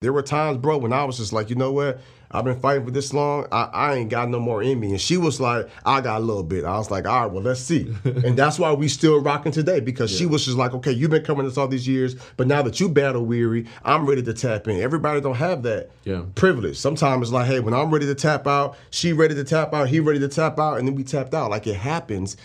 There were times, bro, when I was just like, you know what? I've been fighting for this long. I, I ain't got no more in me. And she was like, I got a little bit. I was like, all right, well, let's see. and that's why we still rocking today because she was just like, okay, you've been coming this all these years, but now that you battle weary, I'm ready to tap in. Everybody don't have that Yeah. privilege. Sometimes it's like, hey, when I'm ready to tap out, she ready to tap out, he ready to tap out, and then we tapped out. Like it happens.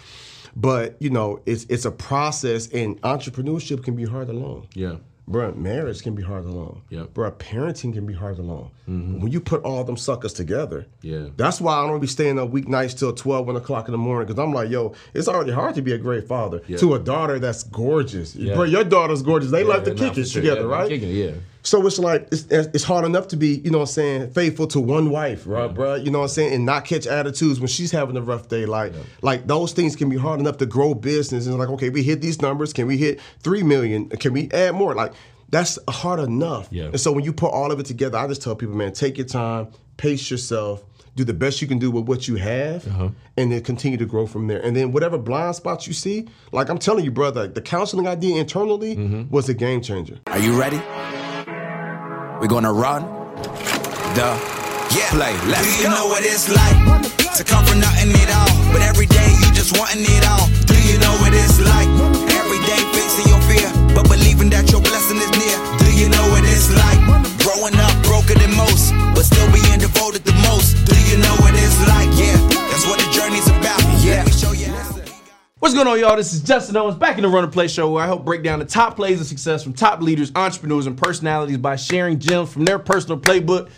But you know, it's it's a process, and entrepreneurship can be hard alone. Yeah. Bruh, marriage can be hard alone. Yep. Bruh, parenting can be hard alone. Mm-hmm. When you put all them suckers together, Yeah. that's why I don't be staying up weeknights till 12, 1 o'clock in the morning, because I'm like, yo, it's already hard to be a great father Yeah. to a daughter that's gorgeous. Yeah. Bruh, your daughter's gorgeous. They like to kick it together, Yeah, right? Kicking yeah. So it's like it's, it's hard enough to be, you know what I'm saying, faithful to one wife, right, bruh? You know what I'm saying, and not catch attitudes when she's having a rough day. Like, like those things can be hard enough to grow business. And like, okay, we hit these numbers. Can we hit three million? Can we add more? Like, that's hard enough. Yeah. And so when you put all of it together, I just tell people, man, take your time, pace yourself. Do the best you can do with what you have, uh-huh. and then continue to grow from there. And then whatever blind spots you see, like I'm telling you, brother, the counseling I did internally mm-hmm. was a game changer. Are you ready? We're gonna run the yeah. play. Let's Do you go. know what it's like to come from nothing at all? But every day you just wanting it all. Do you know what it's like? Every day facing your fear, but believing that your blessing is near. Do you know what it's like? Growing up broken than most, but still being devoted the most. Do you know what it's like? Yeah, that's what the journey's about. What's going on, y'all? This is Justin Owens back in the Run the Play Show, where I help break down the top plays of success from top leaders, entrepreneurs, and personalities by sharing gems from their personal playbook.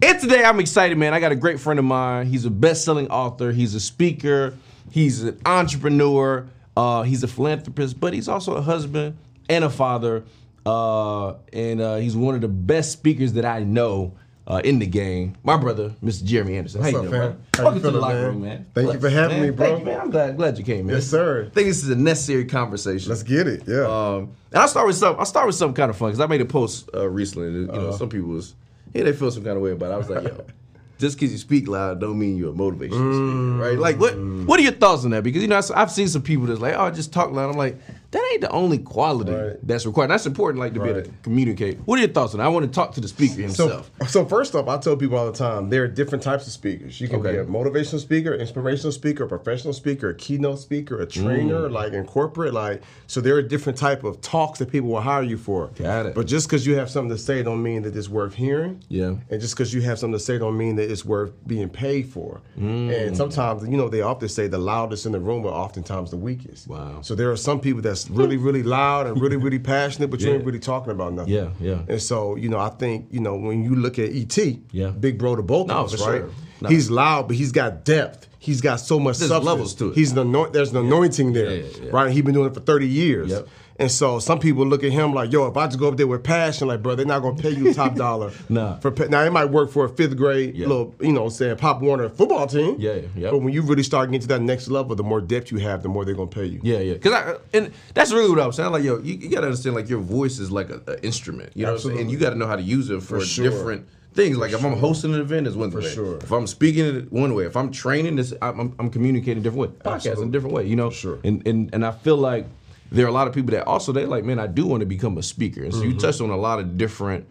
And today, I'm excited, man. I got a great friend of mine. He's a best-selling author. He's a speaker. He's an entrepreneur. Uh, he's a philanthropist, but he's also a husband and a father. Uh, and uh, he's one of the best speakers that I know uh, in the game. My brother, Mr. Jeremy Anderson. What's How up, you doing, fam? man? How Welcome to the locker room, man. Thank you for having Man, me, bro. Thank you, man. I'm glad, glad you came, man. Yes, sir. I think this is a necessary conversation. Let's get it. Yeah. Um, and I'll start with some. I'll start with something kind of fun because I made a post uh, recently. that, You know, Uh-huh. some people was yeah they feel some kind of way about. it. I was like, yo, just because you speak loud don't mean you're a motivational speaker, right? Like, what what are your thoughts on that? Because you know, I- I've seen some people that's like, oh, just talk loud. I'm like, that ain't the only quality Right. that's required. That's important, like to be able to communicate. What are your thoughts on that? I want to talk to the speaker himself. so first off, I tell people all the time there are different types of speakers. You can Okay. be a motivational speaker, inspirational speaker, a professional speaker, a keynote speaker, a Mm. trainer, like in corporate. Like, so there are different type of talks that people will hire you for. Got it. But just because you have something to say, don't mean that it's worth hearing. Yeah. And just because you have something to say, don't mean that it's worth being paid for. Mm. And sometimes, you know, they often say the loudest in the room are oftentimes the weakest. Wow. So there are some people that's really, really loud and really, really passionate, but you ain't really talking about nothing. Yeah, yeah. And so, you know, I think, you know, when you look at ET, Yeah. big bro to both No, of us, right? sure. No. He's loud, but he's got depth. He's got so much There's substance. levels to it. He's an anoint, there's an anointing there, Yeah, yeah, yeah. right? He's been doing it for 30 years. Yep. And so some people look at him like, yo, if I just go up there with passion, like, bro, they're not gonna pay you top dollar. Nah. For pa- now, it might work for a fifth grade Yeah. little, you know, saying Pop Warner football team. Yeah, yeah. But when you really start getting to that next level, the more depth you have, the more they're gonna pay you. Yeah, yeah. Because I and that's really what I was saying. Like, yo, you, you gotta understand, like, your voice is like an instrument. You know, what I'm saying? And you got to know how to use it for, For sure. different things. Like, if I'm hosting an event, it's one For way. sure. If I'm speaking it one way, if I'm training, this I'm, I'm, I'm communicating a different way. Podcasting a different way. You know, sure. And and and I feel like there are a lot of people that also they like, man, I do want to become a speaker. And so Mm-hmm. you touched on a lot of different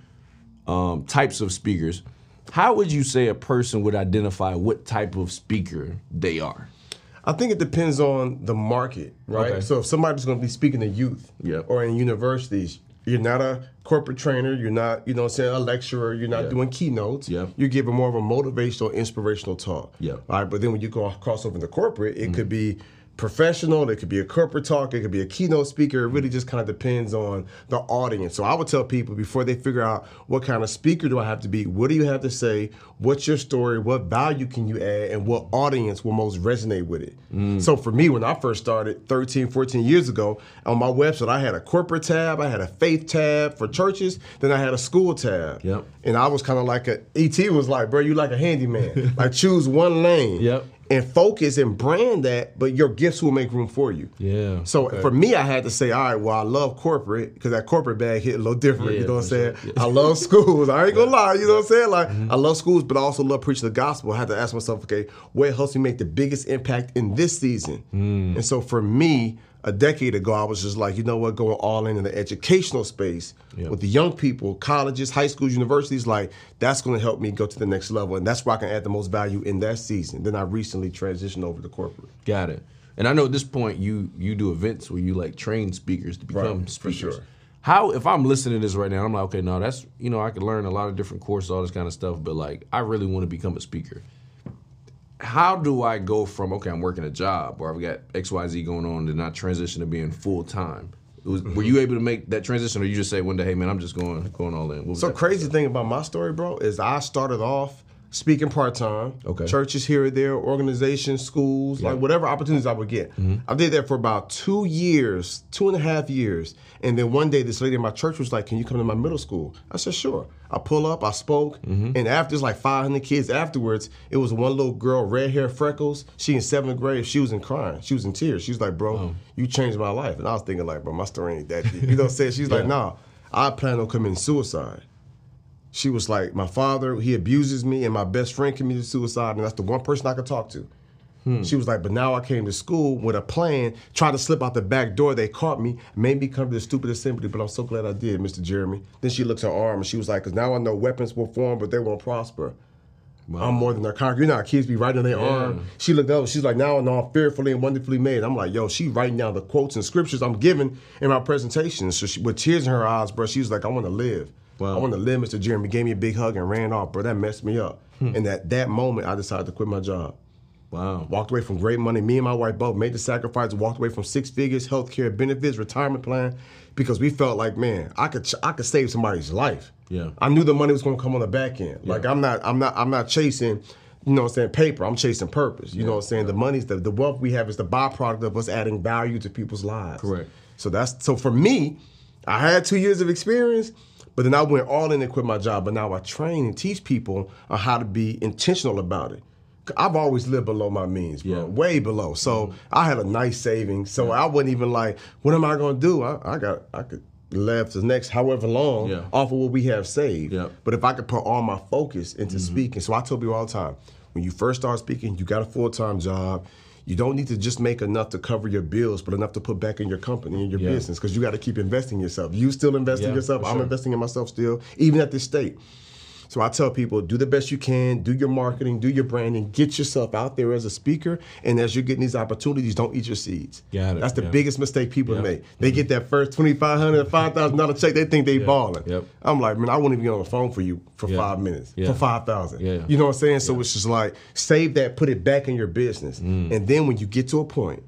um, types of speakers. How would you say a person would identify what type of speaker they are? I think it depends on the market, right? Okay. So if somebody's going to be speaking to youth Yep. or in universities, you're not a corporate trainer, you're not, you know, I'm saying a lecturer, you're not Yeah. doing keynotes. Yep. You're giving more of a motivational, inspirational talk. Yep. All right, but then when you go cross over into corporate, it could be professional, it could be a corporate talk, it could be a keynote speaker. It really just kind of depends on the audience. So I would tell people before they figure out what kind of speaker do I have to be, what do you have to say, what's your story, what value can you add, and what audience will most resonate with it. Mm. So for me, when I first started 13, 14 years ago, on my website, I had a corporate tab, I had a faith tab for churches, then I had a school tab. Yep. And I was kind of like a, ET was like, bro, you like a handyman. like choose one lane Yep. And focus and brand that, but your gifts will make room for you. Yeah, So okay. for me, I had to say, all right, well, I love corporate because that corporate bag hit a little different. Yeah, you know what I'm saying? sure. Yeah. I love schools. I ain't gonna lie. You know what I'm saying? Like Mm-hmm. I love schools, but I also love preaching the gospel. I had to ask myself, okay, where helps me make the biggest impact in this season? Mm. And so for me. A decade ago, I was just like, you know what, going all in in the educational space Yeah. with the young people, colleges, high schools, universities, like that's going to help me go to the next level, and that's where I can add the most value in that season. Then I recently transitioned over to corporate. Got it. And I know at this point you you do events where you like train speakers to become Right, for speakers. sure. How if I'm listening to this right now, I'm like, okay, no, that's you know, I could learn a lot of different courses, all this kind of stuff, but like I really want to become a speaker. How do I go from okay, I'm working a job or I've got XYZ going on to not transition to being full time? Was, Were mm-hmm. you able to make that transition, or you just say one day, "Hey, man, I'm just going going all in"? So that crazy thing about my story, bro, is I started off speaking part time. Okay. Churches here or there, organizations, schools, like whatever opportunities I would get. Mm-hmm. I did that for about two years, two and a half years. And then one day this lady in my church was like, Can you come to my middle school? I said, Sure. I pull up, I spoke, mm-hmm. and after it's like 500 kids afterwards, it was one little girl, red hair, freckles. She in seventh grade, she was in crying. She was in tears. She was like, Bro, oh. you changed my life. And I was thinking, like, bro, my story ain't that deep. You know what I'm saying? She's like, Nah, I plan on committing suicide. She was like, my father, he abuses me, and my best friend committed suicide, and that's the one person I could talk to. She was like, but now I came to school with a plan, tried to slip out the back door. They caught me, made me come to the stupid assembly, but I'm so glad I did, Mr. Jeremy. Then she looked at her arm and she was like, because now I know weapons will form, but they won't prosper. I'm more than a conqueror. You know how kids be writing on their arm. She looked up. She's like, now I know I'm fearfully and wonderfully made. I'm like, yo, she writing down the quotes and scriptures I'm giving in my presentation. So she, with tears in her eyes, bro, she was like, I want to live. Wow. I want to live, Mr. Jeremy. Gave me a big hug and ran off, bro. That messed me up. Hmm. And at that moment, I decided to quit my job. Wow. Walked away from great money. Me and my wife both made the sacrifice. Walked away from six figures, health care, benefits, retirement plan, because we felt like, man, I could I could save somebody's life. Yeah. I knew the money was going to come on the back end. Like I'm not I'm not I'm not chasing, you know what I'm saying, paper. I'm chasing purpose. You know what I'm saying? The money's the, the wealth we have is the byproduct of us adding value to people's lives. Correct. So that's so for me, I had two years of experience, but then I went all in and quit my job. But now I train and teach people on how to be intentional about it. I've always lived below my means, bro, Yeah. way below. So mm-hmm. I had a nice savings. So I wasn't even like, what am I gonna do? I, I got I could live the next however long Yeah. off of what we have saved. Yeah. But if I could put all my focus into mm-hmm. speaking, so I tell people all the time, when you first start speaking, you got a full time job. You don't need to just make enough to cover your bills, but enough to put back in your company and your Yeah. business because you got to keep investing in yourself. You still invest in Yeah, yourself. I'm sure. investing in myself still, even at this state. So I tell people, do the best you can, do your marketing, do your branding, get yourself out there as a speaker, and as you're getting these opportunities, don't eat your seeds. Got it, That's the yeah. biggest mistake people Yeah. Make. They get that first twenty five hundred, five thousand dollar check, they think they balling. Yep. I'm like, man, I wouldn't even get on the phone for you for Yeah. five minutes, Yeah. for five thousand. Yeah. You know what I'm saying? So it's just like save that, put it back in your business, Mm. and then when you get to a point,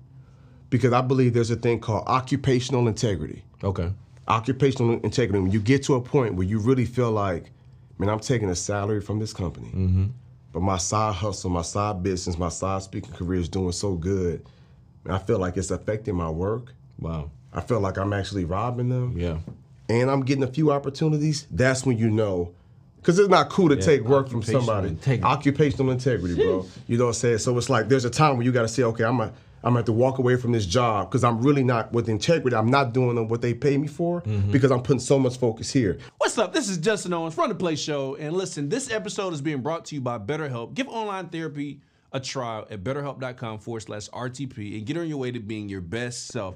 because I believe there's a thing called occupational integrity Okay. occupational integrity when you get to a point where you really feel like man i'm taking a salary from this company mm-hmm. but my side hustle my side business my side speaking career is doing so good and i feel like it's affecting my work Wow. i feel like i'm actually robbing them Yeah. and i'm getting a few opportunities that's when you know because it's not cool to take work from somebody. integrity. Occupational integrity, bro. You know what I'm saying? So it's like there's a time where you got to say, okay, I'm a, I'm gonna have to walk away from this job because I'm really not with integrity. I'm not doing what they pay me for Mm-hmm. because I'm putting so much focus here. What's up? This is Justin Owens from the Play Show. And listen, this episode is being brought to you by BetterHelp. Give online therapy a try at betterhelp.com forward slash RTP and get on your way to being your best self.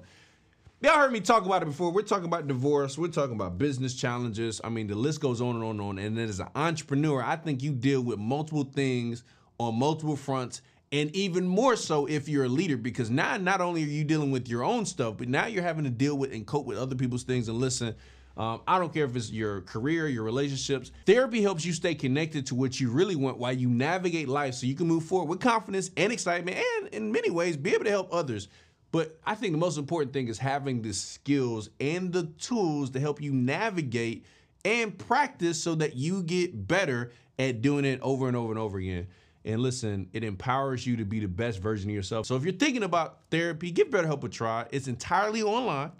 Y'all heard me talk about it before. We're talking about divorce. We're talking about business challenges. I mean, the list goes on and on and on. And then as an entrepreneur, I think you deal with multiple things on multiple fronts. And even more so if you're a leader, because now not only are you dealing with your own stuff, but now you're having to deal with and cope with other people's things. And listen, um, I don't care if it's your career, your relationships. Therapy helps you stay connected to what you really want while you navigate life so you can move forward with confidence and excitement and, in many ways, be able to help others. But I think the most important thing is having the skills and the tools to help you navigate and practice so that you get better at doing it over and over and over again. And listen, it empowers you to be the best version of yourself. So if you're thinking about therapy, give BetterHelp a try. It's entirely online.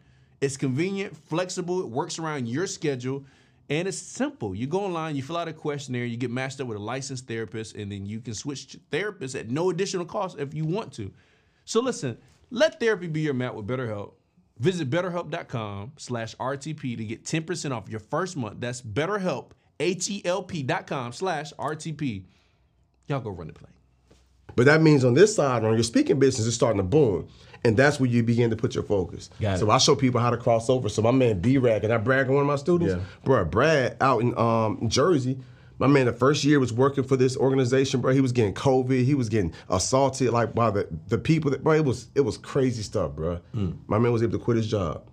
It's convenient, flexible, it works around your schedule, and it's simple. You go online, you fill out a questionnaire, you get matched up with a licensed therapist, and then you can switch therapists at no additional cost if you want to. So listen, let therapy be your mat with BetterHelp. Visit betterhelp.com slash RTP to get 10% off your first month. That's betterhelp, H-E-L-P dot com slash RTP. Y'all go run the play. But that means on this side, on your speaking business, it's starting to boom. And that's where you begin to put your focus. Got so it. I show people how to cross over. So my man B Rag, and I brag on one of my students, Yeah. bro, Brad out in um, Jersey. My man, the first year was working for this organization, bro. He was getting COVID. He was getting assaulted, like by the, the people that, bro. It was it was crazy stuff, bro. Hmm. My man was able to quit his job.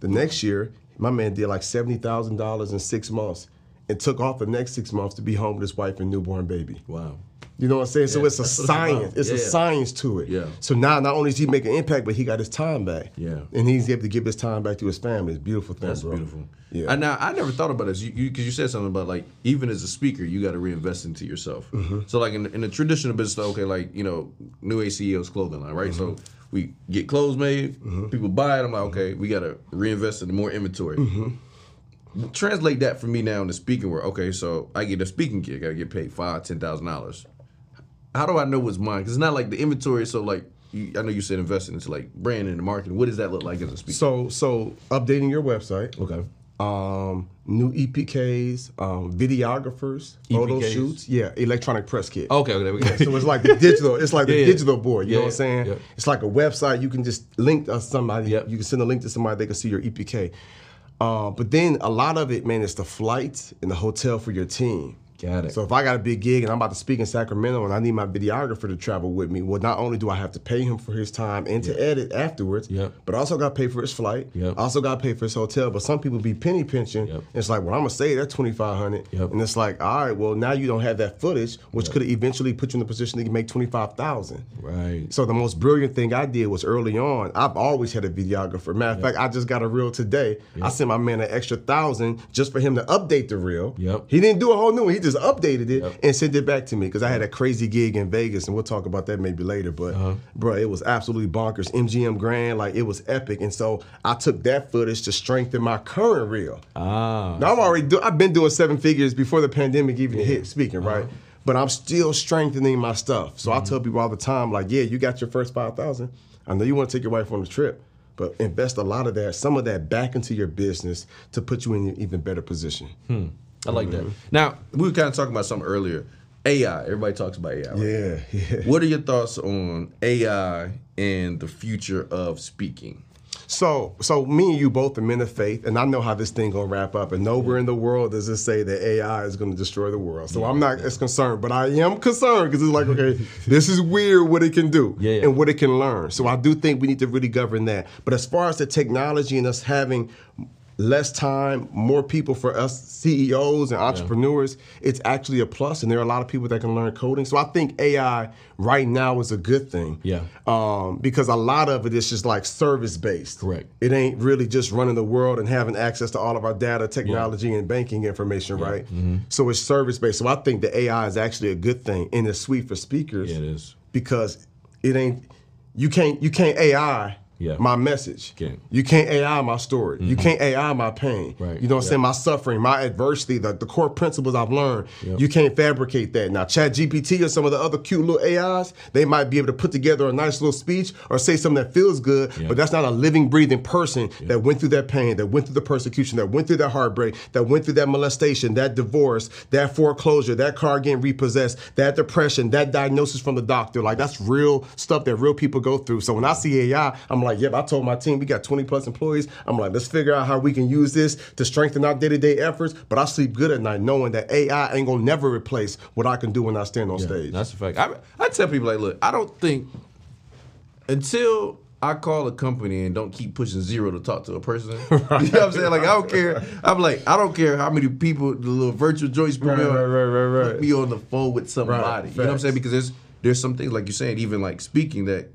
The next year, my man did like seventy thousand dollars in six months, and took off the next six months to be home with his wife and newborn baby. Wow. You know what I'm saying? so it's a that's what it's about. science. It's a science to it. Yeah. So now, not only is he making an impact, but he got his time back. Yeah. And he's able to give his time back to his family. It's beautiful thing, That's bro. beautiful. Yeah. And now I never thought about this. You because you, said something about like even as a speaker, you got to reinvest into yourself. Mm-hmm. So like in, in the traditional business, okay, like you know, New Age CEO's clothing line, right? So mm-hmm. we get clothes made, mm-hmm. people buy it. I'm like, okay, we got to reinvest in more inventory. Mm-hmm. Translate that for me now in the speaking world. Okay, so I get a speaking gig, I get paid five, ten thousand dollars. How do I know what's mine? Because it's not like the inventory. So like, you, I know you said investing into like branding and marketing. What does that look like as a speaker? So, so updating your website. okay. Um, new EPKs, um, videographers, photo EPKs? shoots. Yeah, electronic press kit. Okay, okay, there we go. So it's like the digital. It's like the Yeah, yeah. digital board. You Yeah, know what I'm saying? It's like a website. You can just link to somebody. Yep. You can send a link to somebody. They can see your EPK. Uh, but then a lot of it, man, is the flights and the hotel for your team. Got it. So if I got a big gig and I'm about to speak in Sacramento and I need my videographer to travel with me, well, not only do I have to pay him for his time and to edit afterwards, Yep. but I also got to pay for his flight. Yep. I also got to pay for his hotel. But some people be penny pinching. Yep. And it's like, well, I'm gonna save that twenty five hundred. Yep. And it's like, all right, well, now you don't have that footage, which could eventually put you in the position to make twenty five thousand. Right. So the most brilliant thing I did was early on. I've always had a videographer. Matter of fact, I just got a reel today. I sent my man an extra thousand just for him to update the reel. Yep. He didn't do a whole new one. He just updated it Yep. and sent it back to me because I had a crazy gig in Vegas, and we'll talk about that maybe later. But Uh-huh. bro, it was absolutely bonkers. MGM Grand, like it was epic, and so I took that footage to strengthen my current reel. Ah. Now I'm already do, I've been doing seven figures before the pandemic even hit speaking, right? Uh-huh. But I'm still strengthening my stuff. So Mm-hmm. I tell people all the time, like, yeah, you got your first five thousand. I know you want to take your wife on a trip, but invest a lot of that, some of that back into your business to put you in an even better position. I like that. Mm-hmm. Now we were kind of talking about something earlier. AI. Everybody talks about AI. Right? Yeah, yeah. What are your thoughts on AI and the future of speaking? So, so me and you both are men of faith, and I know how this thing gonna wrap up. And nowhere in the world does it say that AI is gonna destroy the world. So I'm not as concerned, but I am concerned because it's like, okay, this is weird what it can do Yeah, yeah. and what it can learn. So I do think we need to really govern that. But as far as the technology and us having less time, more people for us CEOs and entrepreneurs, it's actually a. And there are a lot of people that can learn coding. So I think AI right now is a good thing. Yeah. Um, because a lot of it is just like service based. Correct. It ain't really just running the world and having access to all of our data, technology, and banking information, right? Mm-hmm. So it's service based. So I think the AI is actually a good thing and it's sweet for speakers. Yeah, it is. Because it ain't you can't you can't AI Yeah. my message. Can't. You can't AI my story. You mm-hmm. can't AI my pain. Right. You know what I'm Yeah. saying? My suffering, my adversity, the, the core principles I've learned. Yep. You can't fabricate that. Now, Chat GPT or some of the other cute little AIs, they might be able to put together a nice little speech or say something that feels good, Yeah. but that's not a living, breathing person that went through that pain, that went through the persecution, that went through that heartbreak, that went through that molestation, that divorce, that foreclosure, that car getting repossessed, that depression, that diagnosis from the doctor. Like that's real stuff that real people go through. So when I see AI, I'm like, yep, I told my team we got 20 plus employees. I'm like, let's figure out how we can use this to strengthen our day-to-day efforts. But I sleep good at night knowing that AI ain't gonna never replace what I can do when I stand on stage. That's a fact. I, I tell people like, look, I don't think until I call a company and don't keep pushing zero to talk to a person. You know what I'm saying? Like I don't care. I'm like I don't care how many people the little virtual joints Right, right, right, right, right. put me on the phone with somebody. you know what I'm saying? Because there's there's some things like you're saying, even like speaking that.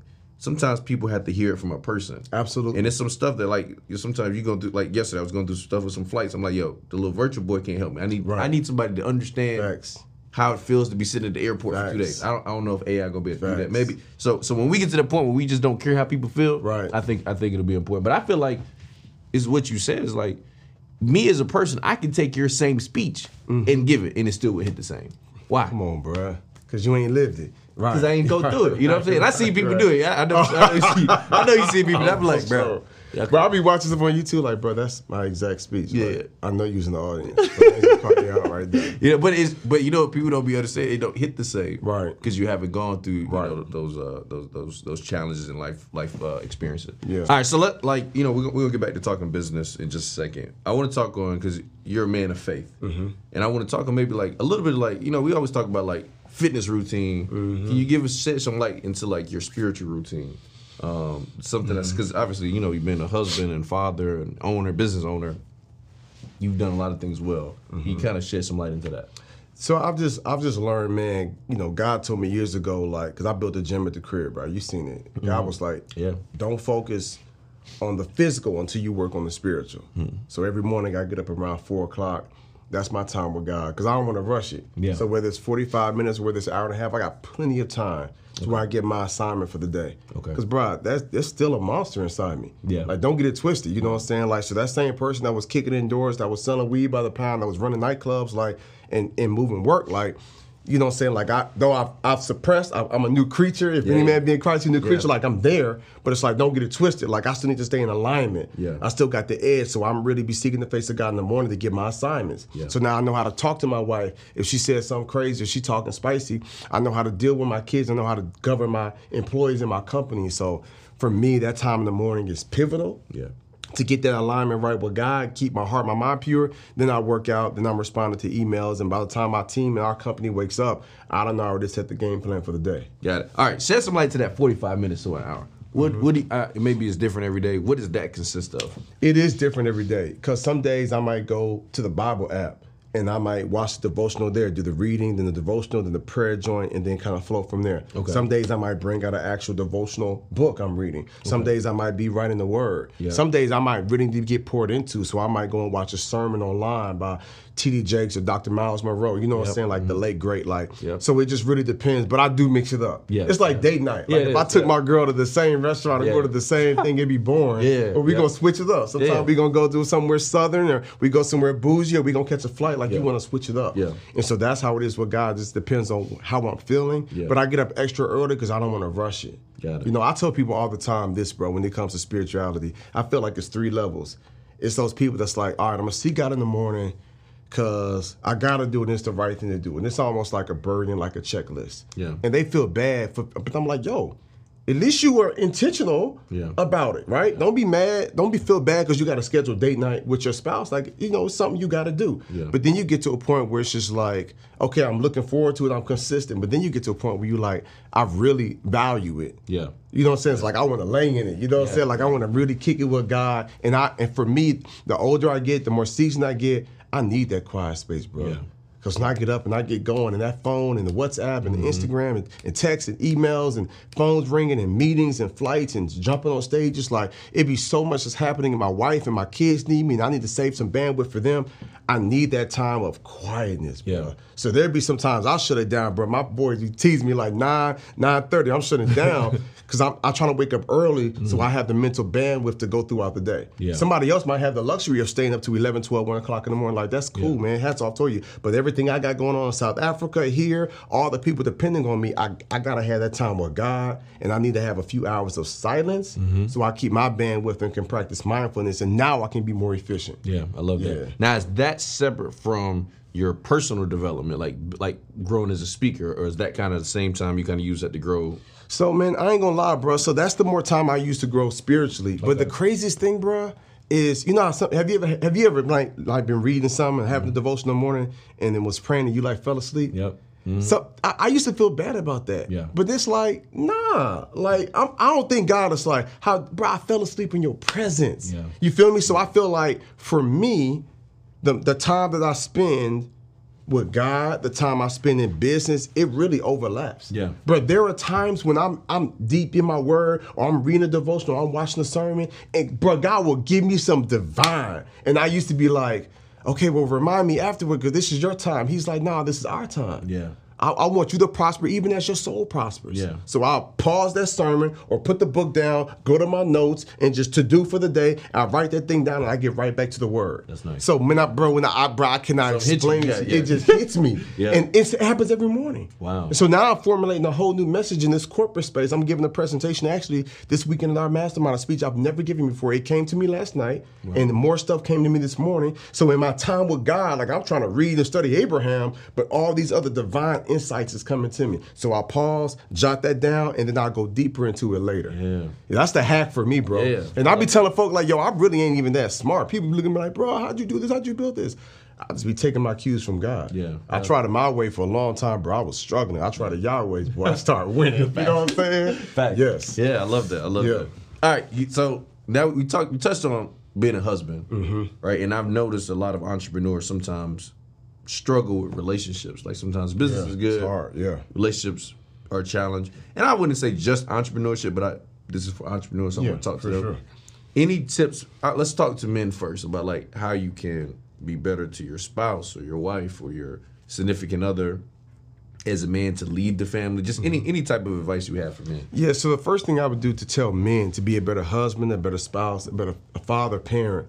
Sometimes people have to hear it from a person. Absolutely. And it's some stuff that like you- sometimes you're gonna do like yesterday I was gonna do stuff with some flights. I'm like, yo, the little virtual boy can't help me. I need Right. I need somebody to understand Facts. how it feels to be sitting at the airport for two days. I don't, I don't know if AI gonna be able to do that. Maybe so. So when we get to the point where we just don't care how people feel, Right. I think I think it'll be important. But I feel like is what you said is like me as a person, I can take your same speech mm-hmm. and give it, and it still would hit the same. Why? Come on, bruh. Because you ain't lived it. Right. Because I ain't go through it. You know what I'm saying? I see people do it. I, I know. I know, you see, I know you see people. I'm like, bro. Bro, I'll be watching stuff on YouTube like, bro, that's my exact speech. Yeah. Like, I know you was in the audience. But I ain't gonna call you out right there. Yeah, but it's but you know people don't be understand it don't hit the same Right. because you haven't gone through you Right. know, those uh those those those challenges in life life uh, experiences. Yeah. All right, so let like you know we're, gonna- we're gonna get back to talking business in just a second. I want to talk on because you're a man of faith, Mm-hmm. and I want to talk on maybe like a little bit like you know we always talk about like fitness routine. Mm-hmm. Can you give us shed some light into like your spiritual routine? Um, something that's Mm-hmm. because obviously you know you've been a husband and father and owner, business owner. You've done a lot of things well. Mm-hmm. You kind of shed some light into that. So I've just I've just learned, man. You know, God told me years ago, like, because I built a gym at the crib, bro. You seen it. God was like, Yeah. don't focus on the physical until you work on the spiritual. So every morning I get up around four o'clock. That's my time with God because I don't want to rush it. Yeah. So whether it's forty five minutes, whether it's an hour and a half, I got plenty of time to where I get my assignment for the day. Okay. Because, bro, that's there's still a monster inside me. Yeah. Like, don't get it twisted. You know what I'm saying? Like, so that same person that was kicking indoors, that was selling weed by the pound, that was running nightclubs, like, and, and moving work, like, you know what I'm saying? Like, I though I've, I've suppressed, I, I'm a new creature. If any man be in Christ, he's a new creature. Yeah. Like, I'm there, but it's like, don't get it twisted. Like, I still need to stay in alignment. Yeah. I still got the edge, so I'm really be seeking the face of God in the morning to get my assignments. Yeah. So now I know how to talk to my wife. If she says something crazy, if she talking spicy, I know how to deal with my kids. I know how to govern my employees in my company. So for me, that time in the morning is pivotal Yeah. To get that alignment right with God, keep my heart, my mind pure. Then I work out, then I'm responding to emails, and by the time my team and our company wakes up, I don't know already set the game plan for the day. Got it. All right, shed some light to that 45 minutes to an hour. What Mm-hmm. what do you, uh, maybe it's different every day. What does that consist of? It is different every day because some days I might go to the Bible app and I might watch the devotional there, do the reading, then the devotional, then the prayer joint, and then kind of flow from there. Okay. Some days I might bring out an actual devotional book I'm reading. Some days I might be writing the word. Yeah. Some days I might really need to get poured into, so I might go and watch a sermon online by T.D. Jakes or Dr. Myles Munroe. You know what I'm saying? Like the late great. Like Mm-hmm. Yep. so, it just really depends. But I do mix it up. Yeah. it's like Yeah. date night. Like it if I took yeah. my girl to the same restaurant and Yeah. go to the same thing, it'd be boring. Yeah, but we yeah. gonna switch it up. Sometimes Yeah. we gonna go do somewhere southern, or we go somewhere bougie, or we gonna catch a flight. Like Yeah. you want to switch it up. Yeah. And so that's how it is with God. It just depends on how I'm feeling. Yeah. But I get up extra early because I don't want to rush it. Got it. You know, I tell people all the time this, bro. When it comes to spirituality, I feel like it's three levels. It's those people that's like, all right, I'm gonna seek God in the morning. Cause I gotta do it. and It's the right thing to do, and it's almost like a burden, like a checklist. Yeah. And they feel bad for, but I'm like, yo, at least you were intentional Yeah. about it, right? Don't be mad. Don't be feel bad because you got to schedule date night with your spouse. Like, you know, it's something you got to do. Yeah. But then you get to a point where it's just like, okay, I'm looking forward to it. I'm consistent. But then you get to a point where you like, I really value it. Yeah. You know what I'm saying? It's like I want to lay in it. You know what I'm saying? Like I want to really kick it with God. And I and for me, the older I get, the more seasoned I get, I need that quiet space, bro. Yeah. Because when I get up and I get going, and that phone and the WhatsApp and the mm-hmm. Instagram and, and text and emails and phones ringing and meetings and flights and jumping on stage, it's like it be so much that's happening. And my wife and my kids need me, and I need to save some bandwidth for them. I need that time of quietness, bro. Yeah. So there'd be some times I'll shut it down, bro. My boys he tease me like nine, nine thirty. I'm shutting it down because I'm, I'm trying to wake up early so I have the mental bandwidth to go throughout the day. Yeah. Somebody else might have the luxury of staying up to 11, 12, 1 o'clock in the morning. Like that's cool, man. Hats off to you. But everything I got going on in South Africa, here, all the people depending on me, I, I gotta have that time with God, and I need to have a few hours of silence Mm-hmm. so I keep my bandwidth and can practice mindfulness, and now I can be more efficient. Yeah, I love Yeah. that. Now is that separate from your personal development, like like growing as a speaker, or is that kind of the same time you kind of use that to grow? So man, I ain't gonna lie, bro. So that's the more time I used to grow spiritually. But the craziest thing, bro, is you know have you ever have you ever like like been reading something and having a mm-hmm. devotion in the morning and then was praying and you like fell asleep? Yep. Mm-hmm. So I, I used to feel bad about that. Yeah. But it's like nah, like I'm, I don't think God is like how bro. I fell asleep in your presence. Yeah. You feel me? So I feel like for me, the the time that I spend with God, the time I spend in business, it really overlaps. Yeah. But there are times when I'm I'm deep in my word, or I'm reading a devotional, or I'm watching a sermon, and bro, God will give me some divine. And I used to be like, okay, well, remind me afterward, because this is your time. He's like, nah, this is our time. Yeah. I, I want you to prosper even as your soul prospers. Yeah. So I'll pause that sermon or put the book down, go to my notes, and just to do for the day. I write that thing down and I get right back to the word. That's nice. So when I, bro, when I, bro, I cannot So explain Yeah, yeah. It just hits me. Yeah. And it's, it happens every morning. Wow. So now I'm formulating a whole new message in this corporate space. I'm giving a presentation actually this weekend in our mastermind, a speech I've never given before. It came to me last night, and more stuff came to me this morning. So in my time with God, like I'm trying to read and study Abraham, but all these other divine insights is coming to me. So I'll pause, jot that down, and then I'll go deeper into it later. Yeah. that's the hack for me, bro. Yeah. And I'll be telling folk like, yo, I really ain't even that smart. People be looking at me like, bro, how'd you do this? How'd you build this? I just be taking my cues from God. Yeah. I tried it my way for a long time, bro. I was struggling. I tried it Yahweh's, boy. I started winning. you know what I'm saying? Fact. Yes. Yeah, I love that. I love Yeah. that. All right. So now we talked. We touched on being a husband, Mm-hmm. right? And I've noticed a lot of entrepreneurs sometimes struggle with relationships. Like sometimes business Yeah, is good. it's hard, yeah. Relationships are a challenge, and I wouldn't say just entrepreneurship, but I this is for entrepreneurs. So I'm gonna talk to for them. sure. Any tips? Uh, let's talk to men first about like how you can be better to your spouse or your wife or your significant other as a man to lead the family. Just Mm-hmm. any any type of advice you have for men. Yeah, so the first thing I would do to tell men to be a better husband, a better spouse, a better father, parent,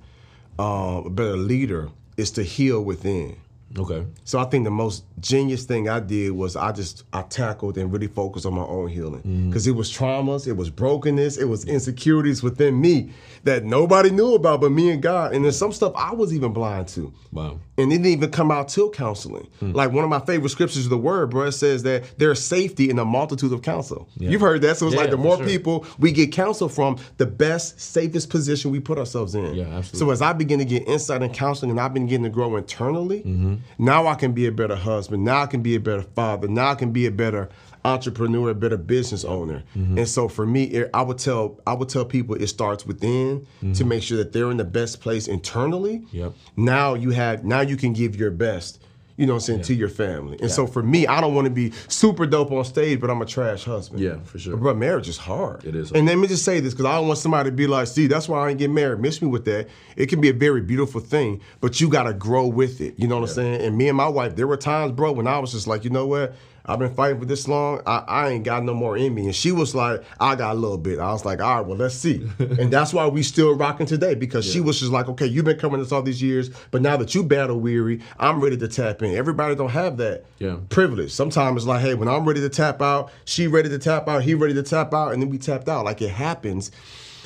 uh, a better leader is to heal within. Okay. So I think the most genius thing I did was I just I tackled and really focused on my own healing because it was traumas, it was brokenness, it was insecurities within me that nobody knew about but me and God. And there's some stuff I was even blind to. Wow. And it didn't even come out till counseling. Like one of my favorite scriptures of the word, bro, it says that there's safety in a multitude of counsel. You've heard that. So it's Yeah, like the more sure. people we get counsel from, the best, safest position we put ourselves in. Yeah, absolutely. So as I begin to get insight and counseling and I've been getting to grow internally, Mm-hmm. Now I can be a better husband. Now I can be a better father. Now I can be a better entrepreneur, a better business owner. Mm-hmm. And so for me, it, I would tell I would tell people it starts within to make sure that they're in the best place internally. Mm-hmm. Yep. Now you have now you can give your best. You know what I'm saying to your family, and so for me, I don't want to be super dope on stage, but I'm a trash husband. Yeah, for sure. But marriage is hard. It is And let me just say this because I don't want somebody to be like, see, that's why I ain't get married. Miss me with that. It can be a very beautiful thing, but you got to grow with it. You know what I'm saying? And me and my wife, there were times, bro, when I was just like, you know what? I've been fighting for this long. I, I ain't got no more in me. And she was like, I got a little bit. I was like, all right, well, let's see. and that's why we still rocking today because she was just like, okay, you've been coming this all these years, but now that you battle weary, I'm ready to tap in. Everybody don't have that Yeah. privilege. Sometimes it's like, hey, when I'm ready to tap out, she ready to tap out, he ready to tap out, and then we tapped out. Like it happens.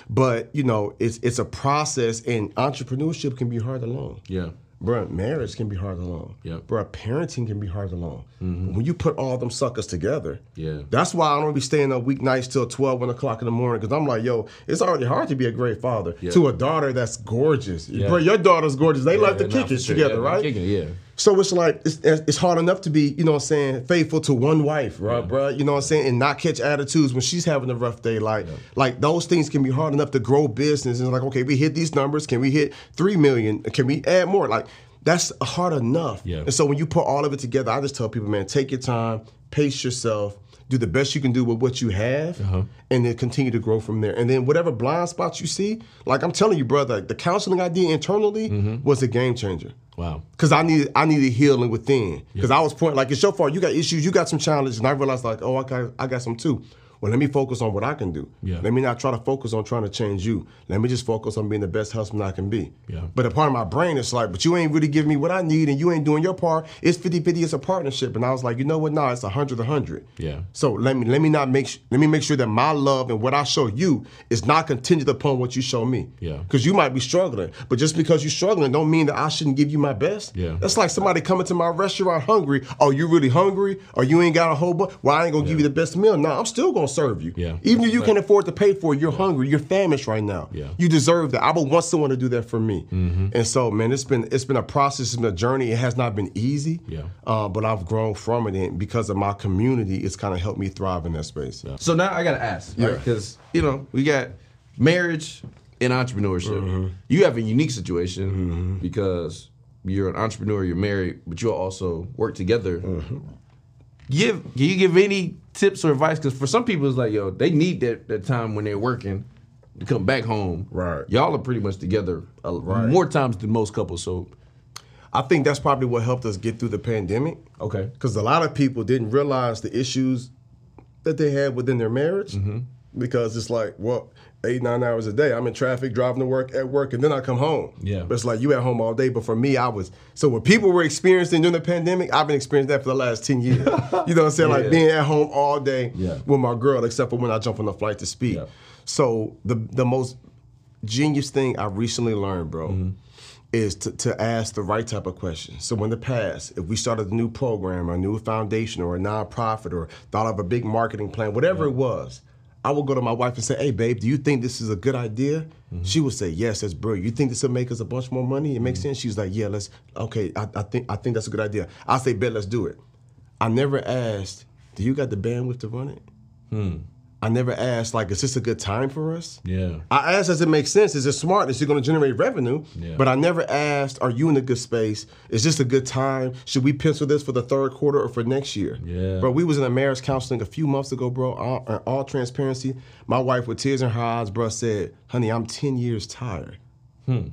But you know, it's it's a process, and entrepreneurship can be hard alone. Yeah. Bruh, marriage can be hard alone. Yep. Bruh, parenting can be hard alone. But mm-hmm. When you put all them suckers together, Yeah. that's why I don't be staying up weeknights till 12, 1 o'clock in the morning. Because I'm like, yo, it's already hard to be a great father Yeah. to a daughter that's gorgeous. Yeah. Bro, your daughter's gorgeous. They like to kick it together, Yeah, right? kicking yeah. So it's like it's, it's hard enough to be, you know what I'm saying, faithful to one wife, right, bro? You know what I'm saying, and not catch attitudes when she's having a rough day. Like, like those things can be hard enough to grow business. And like, okay, we hit these numbers. Can we hit three million? Can we add more? Like, that's hard enough. Yeah. And so when you put all of it together, I just tell people, man, take your time, pace yourself. Do the best you can do with what you have, Uh-huh. and then continue to grow from there. And then whatever blind spots you see, like I'm telling you, brother, the counseling I did internally Mm-hmm. was a game changer. Wow. Cause I needed I needed healing within. Cause I was pointing like it's your fault. You got issues. You got some challenges, and I realized like, oh, I got I got some too. Well, let me focus on what I can do. Yeah. Let me not try to focus on trying to change you. Let me just focus on being the best husband I can be. Yeah. But a part of my brain is like, but you ain't really giving me what I need, and you ain't doing your part. It's 50-50, It's a partnership. And I was like, you know what? Nah, it's a 100 100 Yeah. So let me let me not make sh- let me make sure that my love and what I show you is not contingent upon what you show me. Yeah. Because you might be struggling, but just because you're struggling, don't mean that I shouldn't give you my best. Yeah. That's like somebody coming to my restaurant hungry. Oh, you really hungry? Or you ain't got a whole bunch? Well, I ain't gonna give you the best meal. No, I'm still gonna serve you. Yeah. Even if you can't afford to pay for it, you're hungry. You're famished right now. Yeah. You deserve that. I would want someone to do that for me. Mm-hmm. And so, man, it's been it's been a process, it's been a journey. It has not been easy. Yeah. Uh, but I've grown from it, and because of my community, it's kind of helped me thrive in that space. So now I gotta ask, Yeah. Because you know we got marriage and entrepreneurship. Mm-hmm. You have a unique situation because you're an entrepreneur, you're married, but you also work together. Mm-hmm. Give can you give any tips or advice? Because for some people it's like yo, they need that that time when they're working to come back home. Right. Y'all are pretty much together a, Right. more times than most couples. So I think that's probably what helped us get through the pandemic. Okay. Because a lot of people didn't realize the issues that they had within their marriage. Mm-hmm. Because it's like, well, eight, nine hours a day. I'm in traffic, driving to work, at work, and then I come home. Yeah. But it's like you at home all day. But for me, I was so what people were experiencing during the pandemic, I've been experiencing that for the last 10 years. you know what I'm saying? Yeah. Like being at home all day Yeah. with my girl, except for when I jump on the flight to speak. Yeah. So the the most genius thing I recently learned, bro, Mm-hmm. is to, to ask the right type of questions. So in the past, if we started a new program, or a new foundation, or a nonprofit, or thought of a big marketing plan, whatever it was, I would go to my wife and say, "Hey, babe, do you think this is a good idea?" Mm-hmm. She would say, "Yes, that's brilliant. You think this will make us a bunch more money? It Mm-hmm. makes sense." She's like, "Yeah, let's. Okay, I, I think I think that's a good idea." I say, "Bet, let's do it." I never asked, "Do you got the bandwidth to run it?" I never asked, like, "Is this a good time for us?" Yeah. I asked, does it make sense? Is it smart? Is it going to generate revenue? Yeah. But I never asked, are you in a good space? Is this a good time? Should we pencil this for the third quarter or for next year? Yeah. Bro, we was in a marriage counseling a few months ago, bro. All, uh, all transparency. My wife, with tears in her eyes, bro, said, honey, I'm 10 years tired.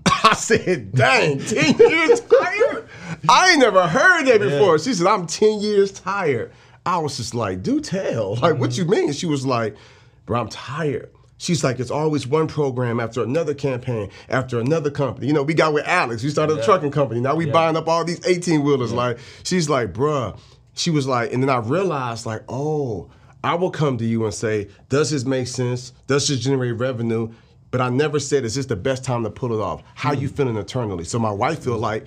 I said, dang, 10 years tired? I ain't never heard that before. She said, I'm 10 years tired. I was just like, do tell. Like, what you mm-hmm. mean? She was like, bro, I'm tired. She's like, it's always one program after another campaign, after another company. You know, we got with Alex. We started a trucking company. Now we buying up all these 18 wheelers. Like, she's like, bruh. She was like, and then I realized, like, oh, I will come to you and say, does this make sense? Does this generate revenue? But I never said, is this the best time to pull it off? How you mm. feeling internally? So my wife feel mm. like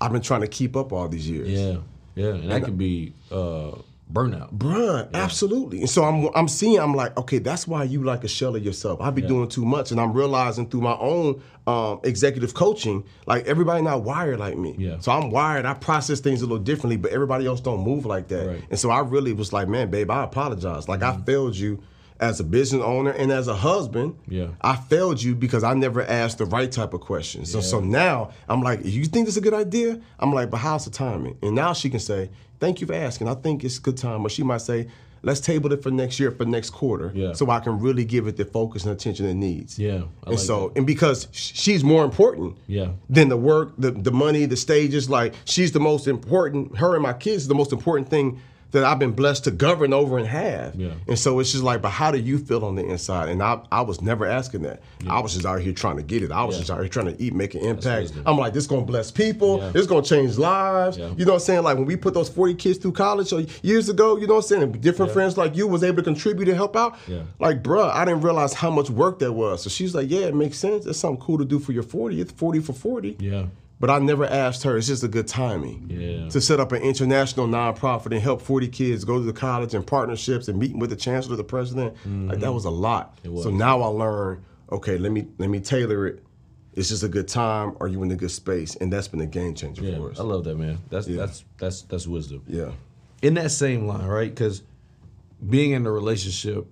I've been trying to keep up all these years. Yeah. Yeah. And that could be uh, burnout. Bruh, absolutely. And so I'm I'm seeing, I'm like, okay, that's why you like a shell of yourself. I be doing too much. And I'm realizing through my own um, executive coaching, like everybody not wired like me. Yeah. So I'm wired, I process things a little differently, but everybody else don't move like that. Right. Mm-hmm. And so I really was like, man, babe, I apologize. Like I failed you as a business owner and as a husband. Yeah. I failed you because I never asked the right type of questions. So so now I'm like, you think this is a good idea? I'm like, but how's the timing? And now she can say, thank you for asking. I think it's a good time. Or she might say, let's table it for next year, for next quarter, Yeah. so I can really give it the focus and attention it needs. Yeah, I and like so that. and because she's more important. Yeah. Than the work, the the money, the stages. Like she's the most important. Her and my kids is the most important thing that I've been blessed to govern over and have. Yeah. And so it's just like, but how do you feel on the inside? And I, I was never asking that. I was just out here trying to get it. I was Yeah. just out here trying to eat, make an impact. I'm like, this gonna bless people. Yeah. This gonna change lives. Yeah. You know what I'm saying? Like when we put those 40 kids through college years ago, you know what I'm saying? And different Yeah. friends like you was able to contribute and help out. Yeah. Like, bruh, I didn't realize how much work that was. So she's like, yeah, it makes sense. It's something cool to do for your 40. It's 40 for 40. Yeah. But I never asked her. It's just a good timing Yeah. to set up an international nonprofit and help 40 kids go to the college and partnerships and meeting with the chancellor, the president. Like that was a lot. Mm-hmm. was. So now I learn, okay, let me let me tailor it. It's just a good time. Are you in a good space? And that's been a game changer Yeah. for us. I love that, man. That's Yeah. that's that's that's wisdom. yeah. in that same line, right? Because being in a relationship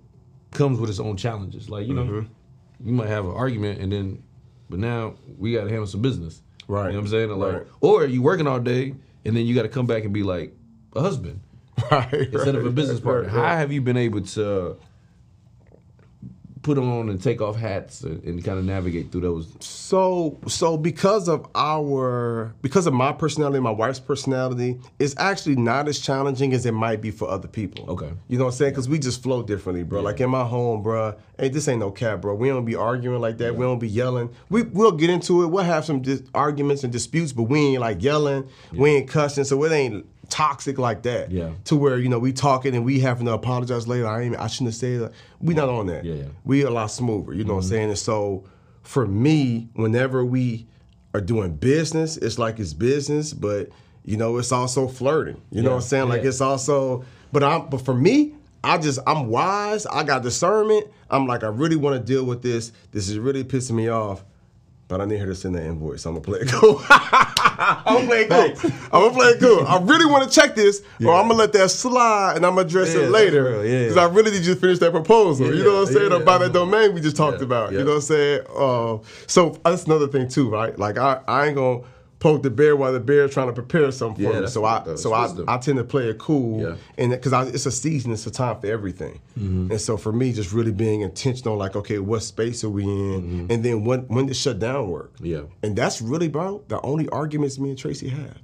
comes with its own challenges. Like you know, Mm-hmm. you might have an argument, and then, but now we got to handle some business. Right. You know what I'm saying? Like, Right. or you working all day, and then you got to come back and be like a husband Right. instead of a business partner. right, right. How have you been able to put on and take off hats and, and kind of navigate through those? So so because of our because of my personality, my wife's personality, it's actually not as challenging as it might be for other people. Okay. You know what I'm saying? Because we just flow differently, bro. Like in my home, bro. Hey, this ain't no cat, bro. We don't be arguing like that. We don't be yelling. We we'll get into it. We'll have some dis- arguments and disputes, but we ain't like yelling. We ain't cussing. So it ain't toxic like that. Yeah. To where you know we talking and we having to apologize later. I ain't. I shouldn't have said that. We not on that. Yeah, yeah. We a lot smoother. You know what I'm mm-hmm. saying? And so for me, whenever we are doing business, it's like it's business, but you know, it's also flirting. You know what I'm saying? Like yeah. it's also but I'm but for me, I just I'm wise, I got discernment. I'm like, I really want to deal with this. This is really pissing me off. But I need her to send that invoice. I'm gonna play it cool. I'm gonna play it cool. I'm gonna play it cool. I really want to check this, or I'm gonna let that slide and I'm gonna address Yeah, it later. real, yeah. Because I really need you to finish that proposal. Yeah, you know what I'm saying? yeah, yeah. that domain we just talked Yeah, about. yeah. You know what I'm saying? Uh, so that's another thing too, right? Like I, I ain't gonna poke the bear while the bear is trying to prepare something Yeah, for me. So I so I. I tend to play it cool, Yeah. and because it's a season, it's a time for everything. Mm-hmm. And so for me, just really being intentional, like okay, what space are we in, and then when when does shutdown work? Mm-hmm. Yeah. And that's really, bro, the only arguments me and Tracy have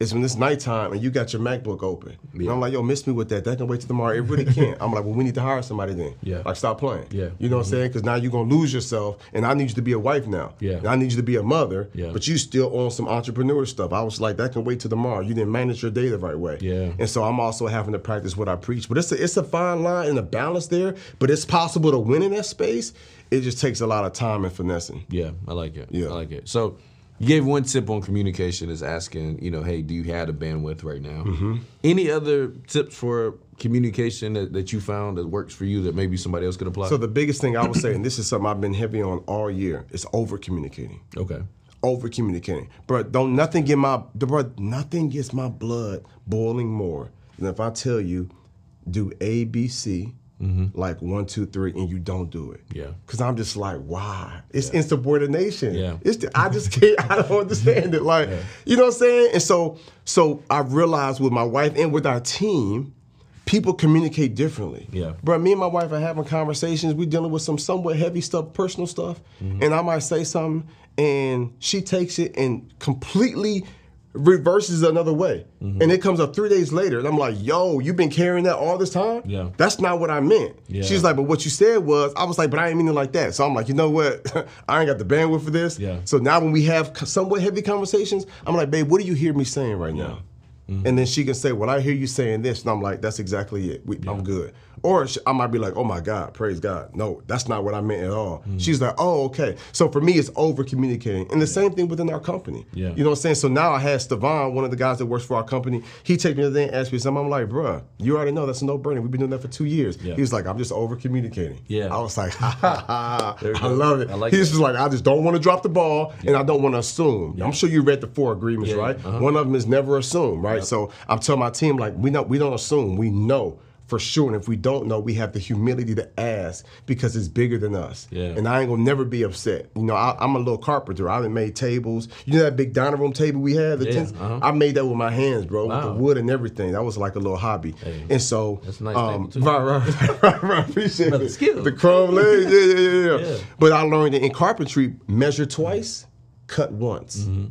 is when it's nighttime and you got your MacBook open. And Hmm. I'm like, yo, miss me with that. That can wait till tomorrow. It really can't. I'm like, well, we need to hire somebody then. Yeah. Like, stop playing. Yeah. Mm-hmm. You know what I'm saying? Because now you're going to lose yourself, and I need you to be a wife now. Yeah. And I need you to be a mother, Yeah. but you still on some entrepreneur stuff. I was like, that can wait till tomorrow. You didn't manage your day the right way. Yeah. And so I'm also having to practice what I preach. But it's a, it's a fine line and a balance there, but it's possible to win in that space. It just takes a lot of time and finessing. Yeah, I like it. Yeah. I like it. So you gave one tip on communication is asking, you know, hey, do you have the bandwidth right now? Mm-hmm. Any other tips for communication that, that you found that works for you that maybe somebody else could apply? So the biggest thing I would say, and this is something I've been heavy on all year, is over communicating. okay. Over communicating. Bro, don't nothing get my bro, nothing gets my blood boiling more than if I tell you do A, B, C, like one, two, three, and you don't do it. Mm-hmm. Yeah. Cause I'm just like, why? It's insubordination. Yeah. It's the, I just can't I don't understand it. Like, you know what I'm saying? And so so I realized with my wife and with our team, people communicate differently. Yeah. But me and my wife are having conversations. We're dealing with some somewhat heavy stuff, personal stuff, Mm-hmm. and I might say something, and she takes it and completely reverses another way. Mm-hmm. And it comes up three days later, and I'm like, "Yo, you've been carrying that all this time? Yeah. That's not what I meant." Yeah. She's like, "But what you said was," I was like, "But I ain't mean it like that." So I'm like, "You know what? I ain't got the bandwidth for this." Yeah. So now when we have somewhat heavy conversations, I'm like, "Babe, what do you hear me saying right now?" Mm-hmm. And then she can say, "Well, I hear you saying this," and I'm like, "That's exactly it. We, I'm good." Or she, I might be like, "Oh my God, praise God." No, that's not what I meant at all. Mm-hmm. She's like, "Oh, okay." So for me, it's over communicating, and the same thing within our company. Yeah. You know what I'm saying? So now I had Stevan, one of the guys that works for our company. He takes me to the and asked me something. I'm like, "Bruh, you already know that's a no brainer. We've been doing that for two years." Yeah. He was like, "I'm just over communicating." Yeah. I was like, ha, ha, ha. I love it. I like He's that. just like, I just don't want to drop the ball, and I don't want to assume. I'm sure you read the four agreements, Yeah, right? uh-huh. One of them is never assume, right? So I'm telling my team like, we know we don't assume, we know for sure, and if we don't know, we have the humility to ask because it's bigger than us. Yeah. And I ain't gonna never be upset. You know, I, I'm a little carpenter. I done made tables. You know that big dining room table we had? Yeah, uh-huh. I made that with my hands, bro, with the wood and everything. That was like a little hobby. Hey, and so, that's a nice um, table, too. right, right, right, right. Appreciate it. skill. The chrome legs, yeah, yeah, yeah, yeah, Yeah. But I learned that in carpentry, measure twice, cut once. Mm-hmm.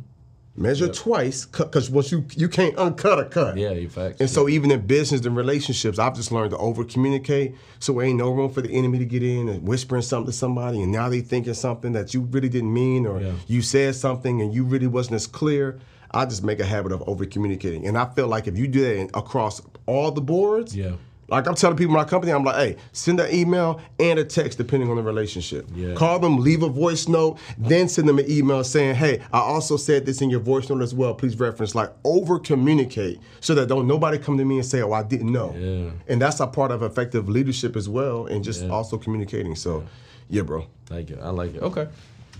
Measure twice, cut because once you you can't uncut a cut. Yeah, you facts. And so even in business and relationships, I've just learned to over communicate. So there ain't no room for the enemy to get in and whispering something to somebody, and now they thinking something that you really didn't mean, or Yeah. you said something and you really wasn't as clear. I just make a habit of over communicating, and I feel like if you do that across all the boards, Yeah. Like I'm telling people in my company, I'm like, hey, send an email and a text depending on the relationship. Yeah. Call them, leave a voice note, then send them an email saying, hey, I also said this in your voice note as well. Please reference, like over communicate so that don't nobody come to me and say, oh, I didn't know. Yeah. And that's a part of effective leadership as well, and just Yeah. also communicating. So, yeah, bro. Thank you. I like it. Okay.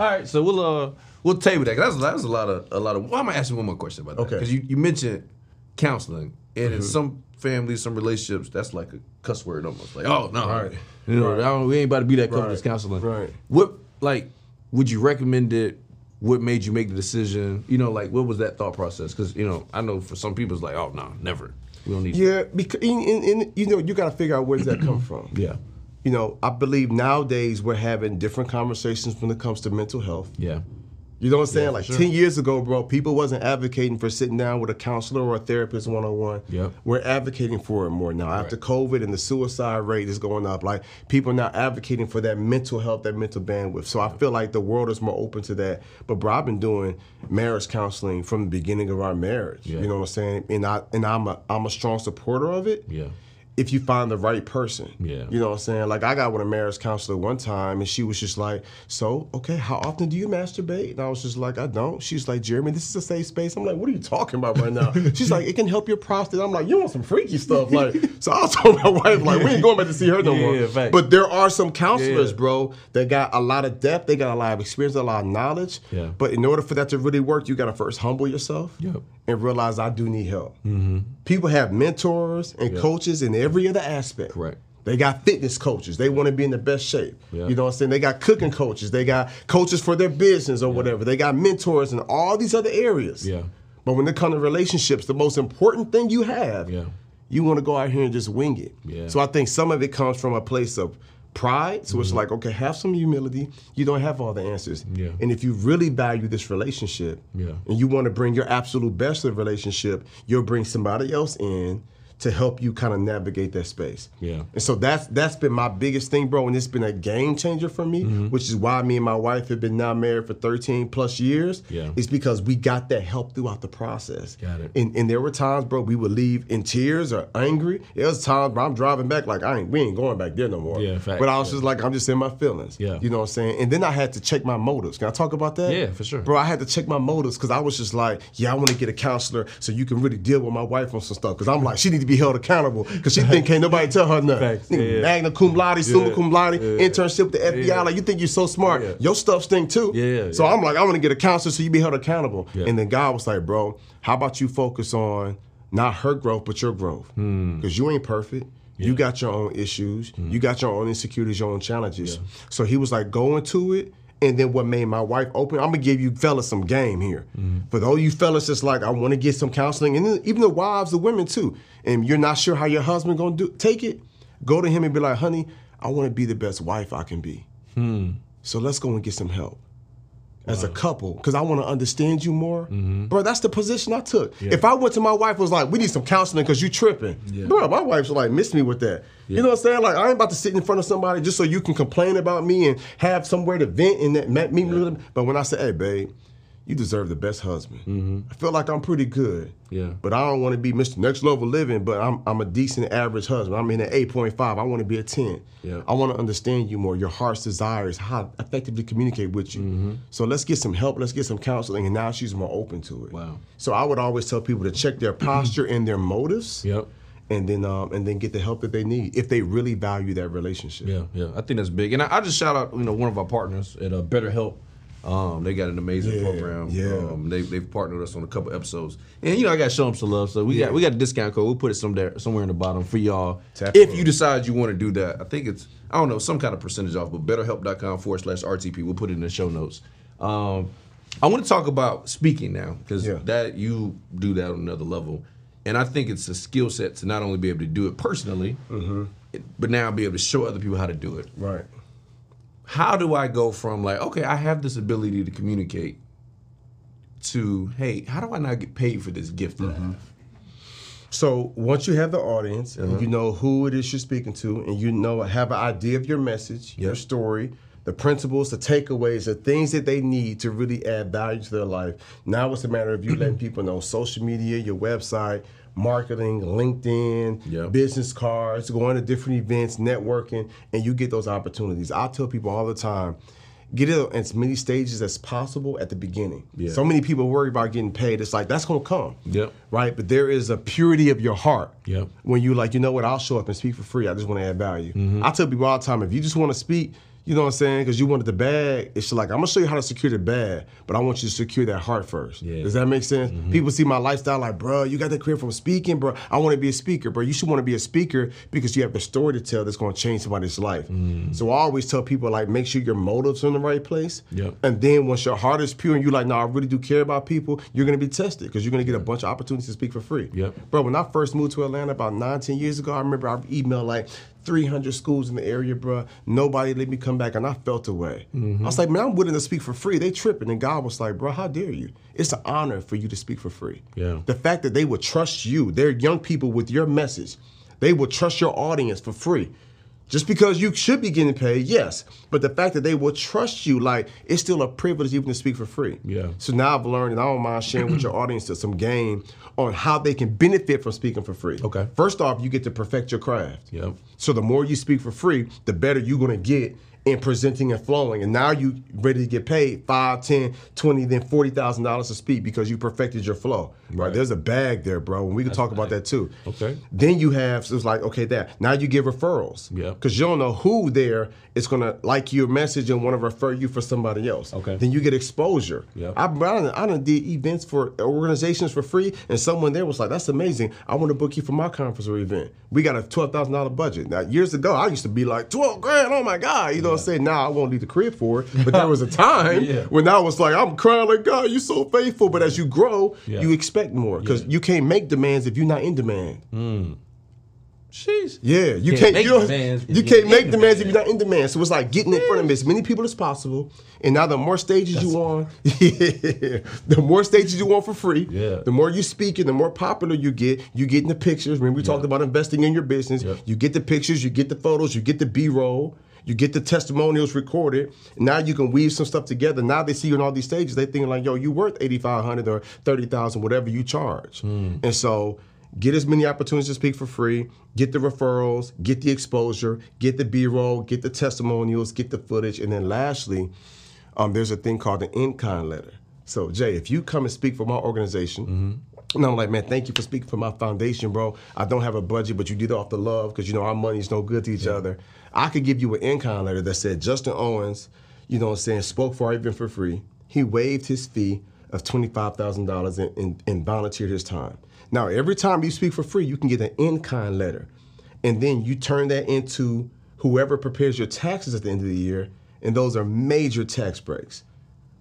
All right. So we'll uh we'll table that. That's that was a lot of a lot of. Well, I'm gonna ask you one more question about that. Okay. Because you, you mentioned counseling, and in mm-hmm. some families, some relationships, that's like a cuss word almost. Like, oh no, Right. you know, Right. I don't, we ain't about to be that couple Right. counseling. Right. What like would you recommend it? What made you make the decision? You know, like what was that thought process? Because you know, I know for some people it's like, oh no, never. We don't need. Yeah, because in, in, in, you know you got to figure out where does that come from. Yeah. You know, I believe nowadays we're having different conversations when it comes to mental health. Yeah. You know what I'm saying? for like sure. 10 years ago, bro, people wasn't advocating for sitting down with a counselor or a therapist one on one. Yep. We're advocating for it more now. After COVID and the suicide rate is going up, like people are now advocating for that mental health, that mental bandwidth. So I feel like the world is more open to that. But bro, I've been doing marriage counseling from the beginning of our marriage. Yeah. You know what I'm saying? And I and I'm a I'm a strong supporter of it Yeah. If you find the right person. Yeah. You know what I'm saying? Like I got with a marriage counselor one time and she was just like, So, okay, how often do you masturbate? And I was just like, I don't. She's like, Jeremy, this is a safe space. I'm like, what are you talking about right now? She's like, it can help your prostate. I'm like, you want some freaky stuff. Like, so I was telling my wife, like, we ain't going back to see her no Yeah, more. But there are some counselors, Yeah. bro, that got a lot of depth, they got a lot of experience, a lot of knowledge. Yeah. But in order for that to really work, you gotta first humble yourself Yep. and realize I do need help. Mm-hmm. People have mentors and coaches in every other aspect. Correct. They got fitness coaches. They want to be in the best shape. Yeah. You know what I'm saying? They got cooking coaches. They got coaches for their business or whatever. They got mentors in all these other areas. Yeah. But when it comes to relationships, the most important thing you have, Yeah. you want to go out here and just wing it. Yeah. So I think some of it comes from a place of pride. So Mm-hmm. it's like, okay, have some humility. You don't have all the answers. Yeah. And if you really value this relationship Yeah. and you want to bring your absolute best to the relationship, you'll bring somebody else in to help you kind of navigate that space. Yeah. And so that's that's been my biggest thing, bro, and it's been a game changer for me, Mm-hmm. which is why me and my wife have been now married for 13 plus years. Yeah. It's because we got that help throughout the process. Got it. And, and there were times, bro, we would leave in tears or angry. There was times where I'm driving back like I ain't we ain't going back there no more. Yeah, fact, But I was yeah. just like I'm just in my feelings. Yeah. You know what I'm saying? And then I had to check my motives. Can I talk about that? Yeah, for sure. Bro, I had to check my motives because I was just like, yeah, I want to get a counselor so you can really deal with my wife on some stuff. Because I'm like, she need to be held accountable because she think can't nobody tell her nothing. Nigga, yeah. Magna cum laude, summa Yeah, cum laude, yeah. internship with the FBI. Yeah. Like you think you're so smart. Yeah. Your stuff stink too. Yeah, So. I'm like, I want to get a counselor so you be held accountable. And then God was like, bro, how about you focus on not her growth but your growth? Hmm. Because you ain't perfect. You got your own issues. You got your own insecurities, your own challenges. So he was like, go into it. And then what made my wife open, I'm gonna give you fellas some game here. Mm-hmm. For those you fellas that's like, I wanna get some counseling, and then even the wives, the women too, and you're not sure how your husband gonna do take it, go to him and be like, honey, I wanna be the best wife I can be. Hmm. So let's go and get some help as a uh-huh. couple because I want to understand you more. Mm-hmm. Bro, that's the position I took. If I went to my wife was like, we need some counseling because you tripping. Bro, my wife's like, miss me with that. You know what I'm saying? Like, I ain't about to sit in front of somebody just so you can complain about me and have somewhere to vent and that meet me with them. But when I say, hey, babe, you deserve the best husband. I feel like I'm pretty good. Yeah. But I don't want to be Mr. Next Level Living, but I'm, I'm a decent average husband. I'm in an 8.5. I want to be a 10. Yeah. I want to understand you more, your heart's desires, how I effectively communicate with you. Mm-hmm. So let's get some help, let's get some counseling, and now she's more open to it. Wow. So I would always tell people to check their posture and their motives, Yep. and then um, and then get the help that they need if they really value that relationship. Yeah, yeah. I think that's big. And I, I just shout out, you know, one of our partners at uh, BetterHelp. Um, they got an amazing Yeah, program. yeah. Um, they, they've partnered us on a couple episodes, and you know I got to show them some love. So we got we got a discount code. We'll put it somewhere somewhere in the bottom for y'all Tap if you decide you want to do that. I think it's I don't know some kind of percentage off, but BetterHelp.com forward slash RTP. We'll put it in the show notes. Um, I want to talk about speaking now because Yeah. that you do that on another level, and I think it's a skill set to not only be able to do it personally, Mm-hmm. but now be able to show other people how to do it Right. How do I go from like, okay, I have this ability to communicate to, hey, how do I not get paid for this gift that I mm-hmm. have? So once you have the audience and you uh-huh. know who it is you're speaking to, and you know have an idea of your message, your story, the principles, the takeaways, the things that they need to really add value to their life. Now it's a matter of you letting people know social media, your website, marketing, LinkedIn, Yep. business cards, going to different events, networking, and you get those opportunities. I tell people all the time. Get it in as many stages as possible at the beginning. Yeah. So many people worry about getting paid. It's like that's gonna come Yep. right? But there is a purity of your heart. Yep. When you like, you know what, I'll show up and speak for free. I just want to add value. Mm-hmm. I tell people all the time, if you just want to speak, you know what I'm saying, because you wanted the bag, it's like I'm gonna show you how to secure the bag, but I want you to secure that heart first. Yeah. Does that make sense? Mm-hmm. People see my lifestyle like, bro, you got that career from speaking, bro. I want to be a speaker, bro. You should want to be a speaker because you have a story to tell that's gonna change somebody's life. Mm. So I always tell people like, make sure your motives are in the right place. Yep. And then once your heart is pure and you're like, no, I really do care about people, you're gonna be tested because you're gonna get a bunch of opportunities to speak for free. Yep. Bro, when I first moved to Atlanta about 19 years ago, I remember I emailed like 300 schools in the area, bro. Nobody let me come back, and I felt away. I was like, man, I'm willing to speak for free. They tripping, and God was like, bro, how dare you? It's an honor for you to speak for free. Yeah. The fact that they would trust you, they're young people with your message. They will trust your audience for free. Just because you should be getting paid, yes. But the fact that they will trust you, like, it's still a privilege even to speak for free. Yeah. So now I've learned, and I don't mind sharing with your audience some game on how they can benefit from speaking for free. Okay. First off, you get to perfect your craft. Yep. So the more you speak for free, the better you're gonna get and presenting and flowing. And now you ready to get paid five, ten, twenty, then forty thousand dollars to speak because you perfected your flow. Right. There's a bag there, bro. And we can talk about that too. Okay. Then you have so it's like, okay, that now you give referrals. Yeah. Because you don't know who there is gonna like your message and want to refer you for somebody else. Okay. Then you get exposure. Yeah. I, I, done, I done did events for organizations for free, and someone there was like, "That's amazing. I want to book you for my conference or event. We got a twelve thousand dollar budget." Now, years ago, I used to be like, 12 grand. Oh my god!" You know I'm saying? Now I won't leave the crib for it. But there was a time Yeah. when I was like, "I'm crying like God, you're so faithful." But as you grow, Yeah. you expect more because you can't make demands if you're not in demand. Hmm. Jeez. Yeah, you Can't can't. make you, demands if you you're can't make demand. demands if you're not in demand. So it's like getting in front of as many people as possible. And now the more stages you on, the more stages you want for free. Yeah. The more you speak and the more popular you get, you get in the pictures. Remember we talked about investing in your business. Yep. You get the pictures, you get the photos, you get the B-roll. You get the testimonials recorded. Now you can weave some stuff together. Now they see you in all these stages. They thinking like, yo, you worth eighty five hundred or thirty thousand, whatever you charge. And so get as many opportunities to speak for free. Get the referrals. Get the exposure. Get the B roll. Get the testimonials. Get the footage. And then lastly, um, there's a thing called the in-kind letter. So Jay, if you come and speak for my organization. And I'm like, man, thank you for speaking for my foundation, bro. I don't have a budget, but you did it off the love because you know our money's no good to each other. I could give you an in-kind letter that said Justin Owens, you know what I'm saying, spoke for our event for free. He waived his fee of $25,000 and, and, and volunteered his time. Now, every time you speak for free, you can get an in-kind letter. And then you turn that into whoever prepares your taxes at the end of the year, and those are major tax breaks.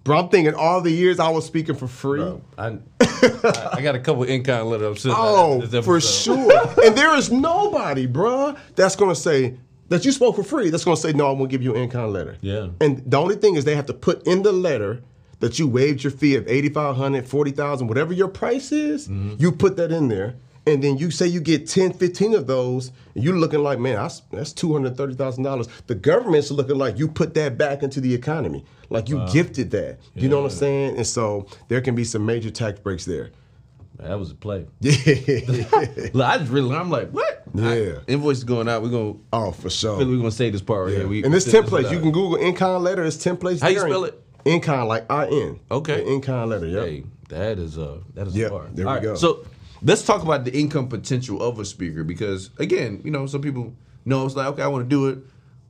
Bro, I'm thinking all the years I was speaking for free. I, I, I got a couple in-kind letters. I'm sitting Oh, at for sure. and there is nobody, bruh, that's gonna say that you spoke for free. That's gonna say no. I'm gonna give you an in-kind letter. Yeah. And the only thing is they have to put in the letter that you waived your fee of 8,500, 40,000, whatever your price is. Mm-hmm. You put that in there. And then you say you get 10, 15 of those, and you're looking like, man, that's, that's $230,000. The government's looking like you put that back into the economy. Like you gifted that. You know what I'm saying? And so there can be some major tax breaks there. That was a play. Yeah. I just really, I'm like, what? Yeah. Invoice is going out. We're gonna, oh, for sure. we're gonna say this part right here. We, and this we send templates. this You can Google in-kind letter. It's templates. How you spell it? in-kind, like I N. Okay. in-kind letter. Yep. Hey, that is a, that is Yep, a part. there we All right, go. So let's talk about the income potential of a speaker because again, you know, some people know it's like, okay, I want to do it,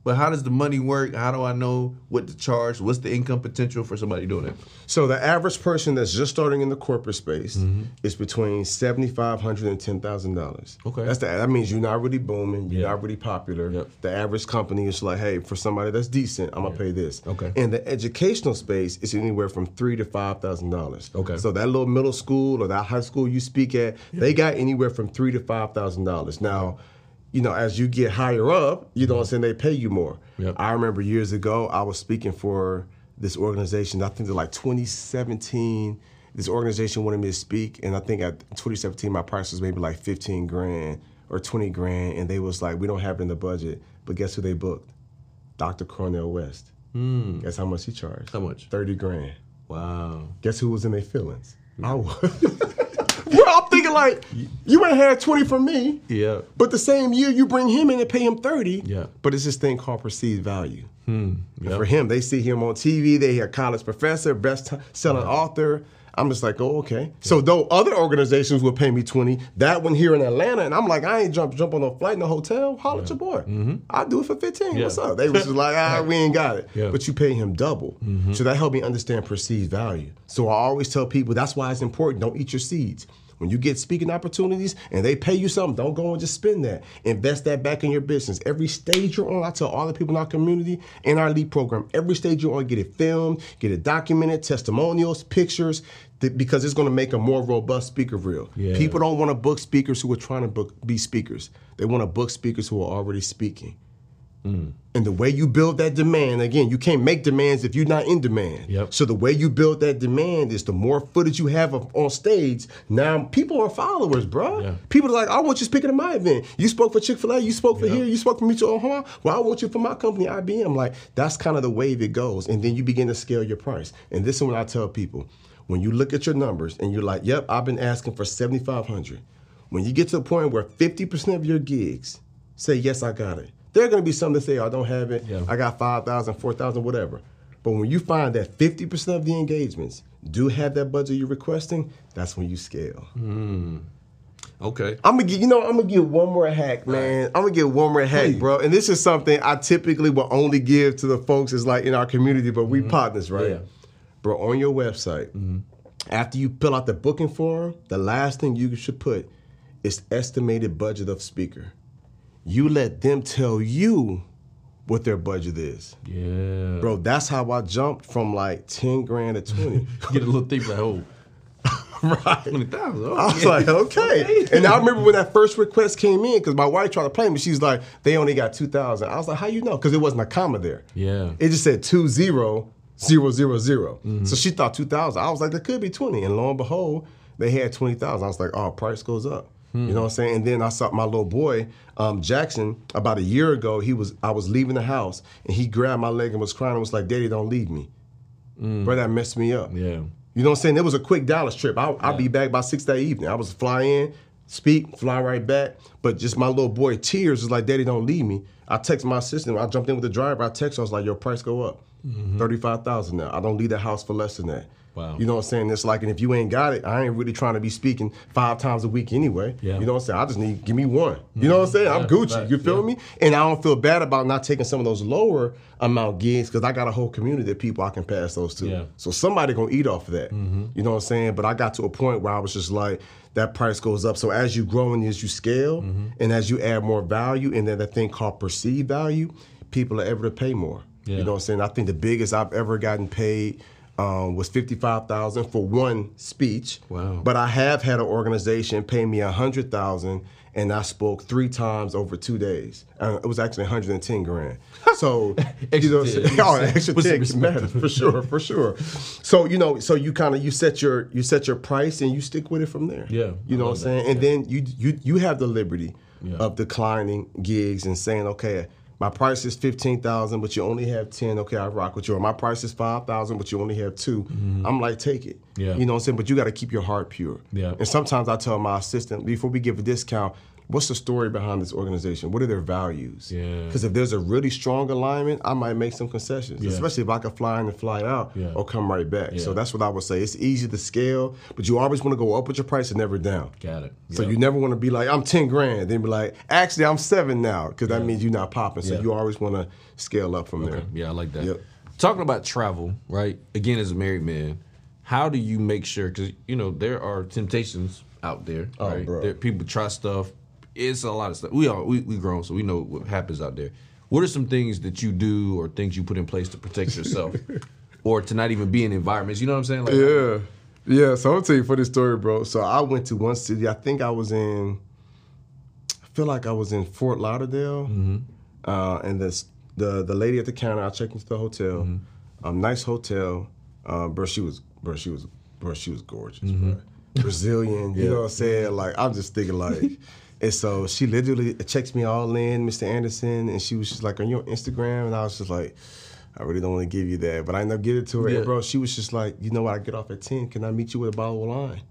but how does the money work? How do I know what to charge? What's the income potential for somebody doing it? So the average person that's just starting in the corporate space Mm-hmm. is between seventy five hundred and ten thousand dollars. Okay. That's the, that means you're not really booming. You're Yeah. not really popular. Yep. The average company is like, hey, for somebody that's decent, I'm gonna pay this. Okay. And the educational space is anywhere from three to five thousand dollars. Okay. So that little middle school or that high school you speak at, they got anywhere from three to five thousand dollars. Now. You know, as you get higher up, you know what I'm mm-hmm. saying, they pay you more. Yep. I remember years ago, I was speaking for this organization. I think they're like 2017. This organization wanted me to speak, and I think at 2017 my price was maybe like 15 grand or 20 grand, and they was like, "We don't have it in the budget." But guess who they booked? Dr. Cornel West. Hmm. Guess how much he charged? How much? 30 grand. Wow. Guess who was in their feelings? Mm-hmm. I was. Bro, I'm thinking like, you ain't had 20 from me. Yeah. But the same year you bring him in and pay him 30. Yeah. But it's this thing called perceived value. And Yep. For him, they see him on TV, they hear college professor, best selling author. I'm just like, oh, okay. So though other organizations will pay me 20, that one here in Atlanta, and I'm like, I ain't jump jump on no flight in a hotel, holler at your boy. I'll do it for 15. Mm-hmm. Yeah. What's up? They was just like, ah, we ain't got it. Yeah. Mm-hmm. But you pay him double. So that helped me understand perceived value. So I always tell people that's why it's important. Don't eat your seeds. When you get speaking opportunities and they pay you something, don't go and just spend that. Invest that back in your business. Every stage you're on, I tell all the people in our community, in our lead program, every stage you're on, get it filmed, get it documented, testimonials, pictures, because it's going to make a more robust speaker reel. Yeah. People don't want to book speakers who are trying to book be speakers. They want to book speakers who are already speaking. Mm. And the way you build that demand, again, you can't make demands if you're not in demand. Yep. So the way you build that demand is the more footage you have of, on stage. Now people are followers, bro. Yeah. People are like, I want you speaking at my event. You spoke for Chick Fil A. You spoke for here. You spoke for Mutual Omaha. Well, I want you for my company, IBM. Like that's kind of the wave it goes, and then you begin to scale your price. And this is what I tell people: when you look at your numbers and you're like, Yep, I've been asking for seventy five hundred. When you get to a point where fifty percent of your gigs say, Yes, I got it. There are going to be some that say, oh, "I don't have it. Yeah. I got 5,000, 4,000, whatever." But when you find that 50% of the engagements do have that budget you're requesting, that's when you scale. Hmm. Okay. I'm gonna get, you know, I'm gonna give one more hack, man. I'm gonna give one more hack, Please. bro. And this is something I typically will only give to the folks is like in our community, but we mm-hmm. partners, right? Yeah. Bro, on your website, mm-hmm. after you fill out the booking form, the last thing you should put is estimated budget of speaker. You let them tell you what their budget is. Yeah. Bro, that's how I jumped from like 10 grand to 20. Get a little thick like, oh, right. 20,000. Oh, I was yeah. like, okay. And I remember when that first request came in, because my wife tried to play me. She's like, they only got 2,000. I was like, how you know? Because it wasn't a comma there. Yeah. It just said two zero zero zero zero. Mm-hmm. So she thought 2,000. I was like, there could be 20. And lo and behold, they had 20,000. I was like, oh, price goes up. Hmm. You know what I'm saying? And then I saw my little boy, um, Jackson, about a year ago, he was I was leaving the house and he grabbed my leg and was crying and was like, Daddy, don't leave me. Bro, that messed me up. Yeah. You know what I'm saying? It was a quick Dallas trip. I'll, I'll be back by six that evening. I was fly in, speak, fly right back. But just my little boy, tears was like, Daddy, don't leave me. I text my assistant. I jumped in with the driver. I text her. I was like, Your price go up, thirty-five thousand now. I don't leave the house for less than that. Wow. You know what I'm saying? It's like, and if you ain't got it, I ain't really trying to be speaking five times a week anyway. Yeah. You know what I'm saying? I just need give me one. You know what I'm saying? I'm Gucci. facts, You feel yeah. me? And I don't feel bad about not taking some of those lower amount gigs because I got a whole community of people I can pass those to. Yeah. So somebody gonna eat off of that. Mm-hmm. You know what I'm saying? But I got to a point where I was just like, that price goes up. So as you grow and as you scale, Mm-hmm. and as you add more value, and then that thing called perceived value, people are ever to pay more. Yeah. You know what I'm saying? I think the biggest I've ever gotten paid. Um, was fifty five thousand for one speech. Wow. But I have had an organization pay me a hundred thousand, and I spoke three times over two days. Uh, it was actually 110 grand. So you know, oh, extra 10 respect. matters for sure, for sure. So you know, so you kind of you set your you set your price and you stick with it from there. Yeah, you know what I'm saying. And then you you you have the liberty Yeah. of declining gigs and saying, okay. My price is fifteen thousand, but you only have ten. Okay, I rock with you. Or my price is five thousand, but you only have 2 I'm like, take it. Mm-hmm. Yeah. You know what I'm saying? But you got to keep your heart pure. Yeah. And sometimes I tell my assistant before we give a discount, what's the story behind this organization? What are their values? Yeah. Because if there's a really strong alignment, I might make some concessions, Yeah. especially if I can fly in and fly out Yeah. or come right back. So that's what I would say. It's easy to scale, but you always want to go up with your price and never down. Got it. So Yeah. you never want to be like, I'm 10 grand, then be like, actually, I'm seven now, because that means you're not popping. So Yeah. you always want to scale up from there. Yeah, I like that. Yep. Talking about travel, right? Again, as a married man, how do you make sure? Because you know there are temptations out there, Oh, right? bro. There, people try stuff. It's a lot of stuff. We are we we grown, so we know what happens out there. What are some things that you do or things you put in place to protect yourself, or to not even be in environments? You know what I'm saying? Like, Yeah. Yeah. So I'll tell you for this story, bro. So I went to one city. I think I was in, I feel like I was in Fort Lauderdale. Uh, and this, the the lady at the counter, I checked into the hotel. Um, nice hotel. Uh, bro, she was, bro, she was, bro, she was gorgeous, bro. Brazilian, you know what I'm saying? Like, I'm just thinking, like, and so she literally checks me all in, Mr. Anderson, and she was just like, Are you on Instagram? And I was just like, I really don't want to give you that. But I ended up giving it to her. Yeah. And, bro, she was just like, You know what? I get off at 10. Can I meet you with a bottle of wine?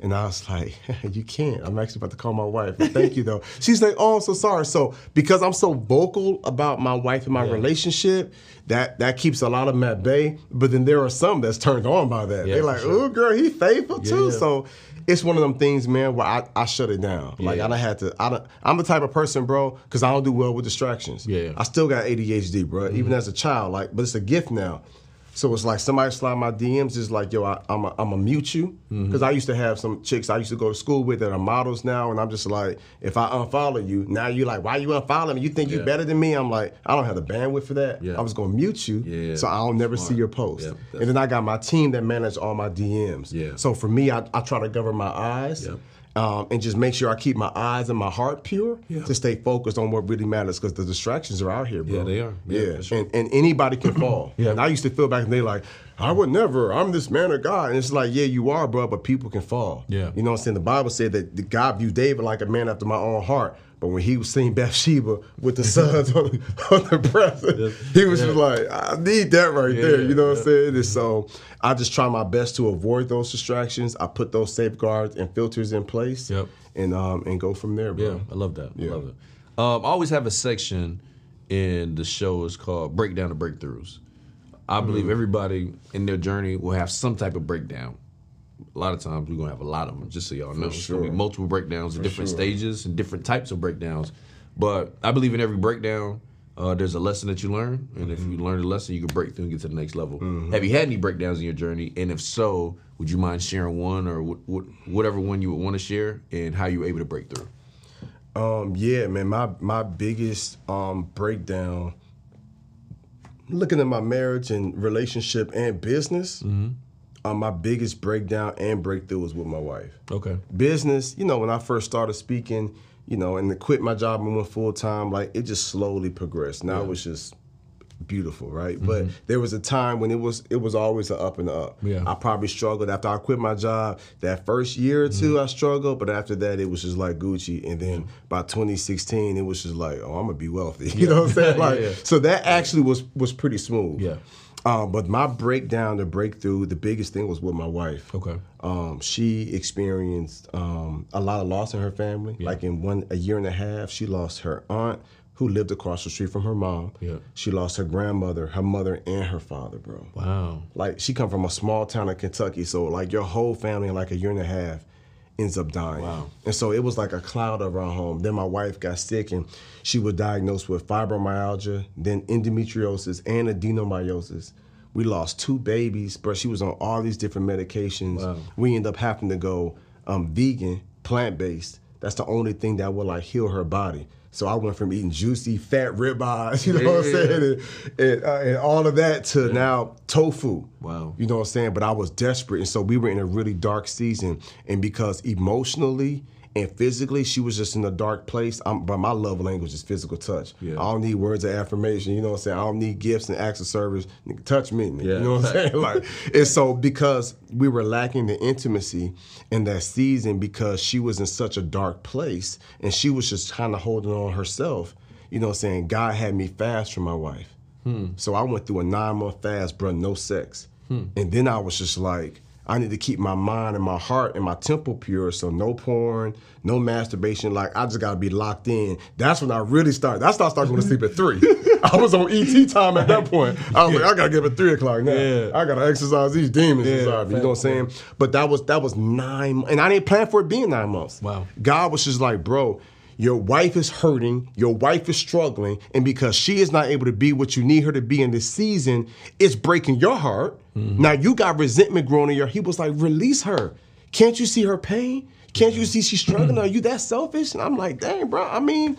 And I was like, you can't. I'm actually about to call my wife. Thank you, though. She's like, oh, I'm so sorry. So because I'm so vocal about my wife and my relationship, that that keeps a lot of them at bay. But then there are some that's turned on by that. Yeah, They're like, sure. oh, girl, he faithful too. yeah. So it's one of them things, man, where I, I shut it down. Like I don't have to. I don't, I'm the type of person, bro, because I don't do well with distractions. Yeah. Mm-hmm. I still got ADHD, bro. Even as a child, like, but it's a gift now. So it's like somebody slide my DMs is like, yo, I, I'm a, I'm a mute you Mm-hmm. because I used to have some chicks I used to go to school with that are models now, and I'm just like, if I unfollow you, now you're like, why you unfollowing me? You think you're better than me? I'm like, I don't have the bandwidth for that. Yeah. I was gonna mute you, Yeah. so I'll never see your post. Yeah, and then I got my team that manage all my DMs. Yeah. So for me, I, I try to govern my eyes. Um, and just make sure I keep my eyes and my heart pure Yeah. to stay focused on what really matters because the distractions are out here, bro. Yeah, they are. Yeah, Yeah, sure. and, and anybody can fall. Yeah. And I used to feel back in the day like, I would never, I'm this man of God. And it's like, yeah, you are, bro, but people can fall. Yeah. You know what I'm saying? The Bible said that God viewed David like a man after my own heart. But when he was seeing Bathsheba with the sons on, on the breast, he was just like, I need that right there. You know what I'm saying? And so I just try my best to avoid those distractions. I put those safeguards and filters in place Yep. and um, and go from there, bro. Yeah, I love that. Yeah. I love it. Um, I always have a section in the show is called Breakdown the Breakthroughs. I believe everybody in their journey will have some type of breakdown. A lot of times we're gonna have a lot of them, just so y'all know. Be sure. multiple breakdowns at different sure. stages and different types of breakdowns. But I believe in every breakdown, uh, there's a lesson that you learn, and if you learn the lesson, you can break through and get to the next level. Have you had any breakdowns in your journey? And if so, would you mind sharing one or wh- wh- whatever one you would want to share, and how you were able to break through? Um, yeah, man, my my biggest um breakdown looking at my marriage and relationship and business, um, my biggest breakdown and breakthrough was with my wife. Okay. Business, you know, when I first started speaking, you know, and to quit my job and went full time, like it just slowly progressed. Now it's just beautiful, right? But there was a time when it was it was always an up and up. Yeah. I probably struggled after I quit my job. That first year or 2 I struggled, but after that it was just like Gucci. And then by 2016, it was just like, oh, I'm gonna be wealthy. You know what I'm saying? Yeah, Like, yeah. so that actually was was pretty smooth. Yeah. Um, but my breakdown, the breakthrough, the biggest thing was with my wife. Okay. Um, she experienced um, a lot of loss in her family. Like in one a year and a half, she lost her aunt who lived across the street from her mom. Yeah. She lost her grandmother, her mother, and her father, bro. Wow. Like she come from a small town in Kentucky, so like your whole family in like a year and a half ends up dying. Wow. And so it was like a cloud over our home. Then my wife got sick and she was diagnosed with fibromyalgia, then endometriosis and adenomyosis. We lost two babies, but she was on all these different medications. Wow. We end up having to go um, vegan, plant based. That's the only thing that will like heal her body. So I went from eating juicy fat ribeyes, you know what I'm saying, and, and, uh, and all of that to now tofu. Wow. You know what I'm saying? But I was desperate. And so we were in a really dark season. And because emotionally and physically, she was just in a dark place. I'm, but my love language is physical touch. Yeah. I don't need words of affirmation. You know what I'm saying? I don't need gifts and acts of service. Nigga, touch me. nigga. Yeah. You know what I'm saying? Like, and so because we were lacking the intimacy in that season, because she was in such a dark place and she was just kind of holding on herself, you know what I'm saying? God had me fast from my wife. Hmm. So I went through a nine month fast, bro, no sex. Hmm. And then I was just like, I need to keep my mind and my heart and my temple pure. So no porn, no masturbation. Like I just gotta be locked in. That's when I really started. That's when I started going to sleep at three. I was on ET time at that point. I was like, I gotta get up at three o'clock now. Yeah. I gotta exorcise these demons Yeah, inside me. You know what I'm saying? But that was that was nine, and I didn't plan for it being nine months. Wow. God was just like, bro, your wife is hurting, your wife is struggling, and because she is not able to be what you need her to be in this season, it's breaking your heart. Mm-hmm. Now you got resentment growing in your. He was like, release her. Can't you see her pain? Can't you see she's struggling? Are you that selfish? And I'm like, dang, bro. I mean,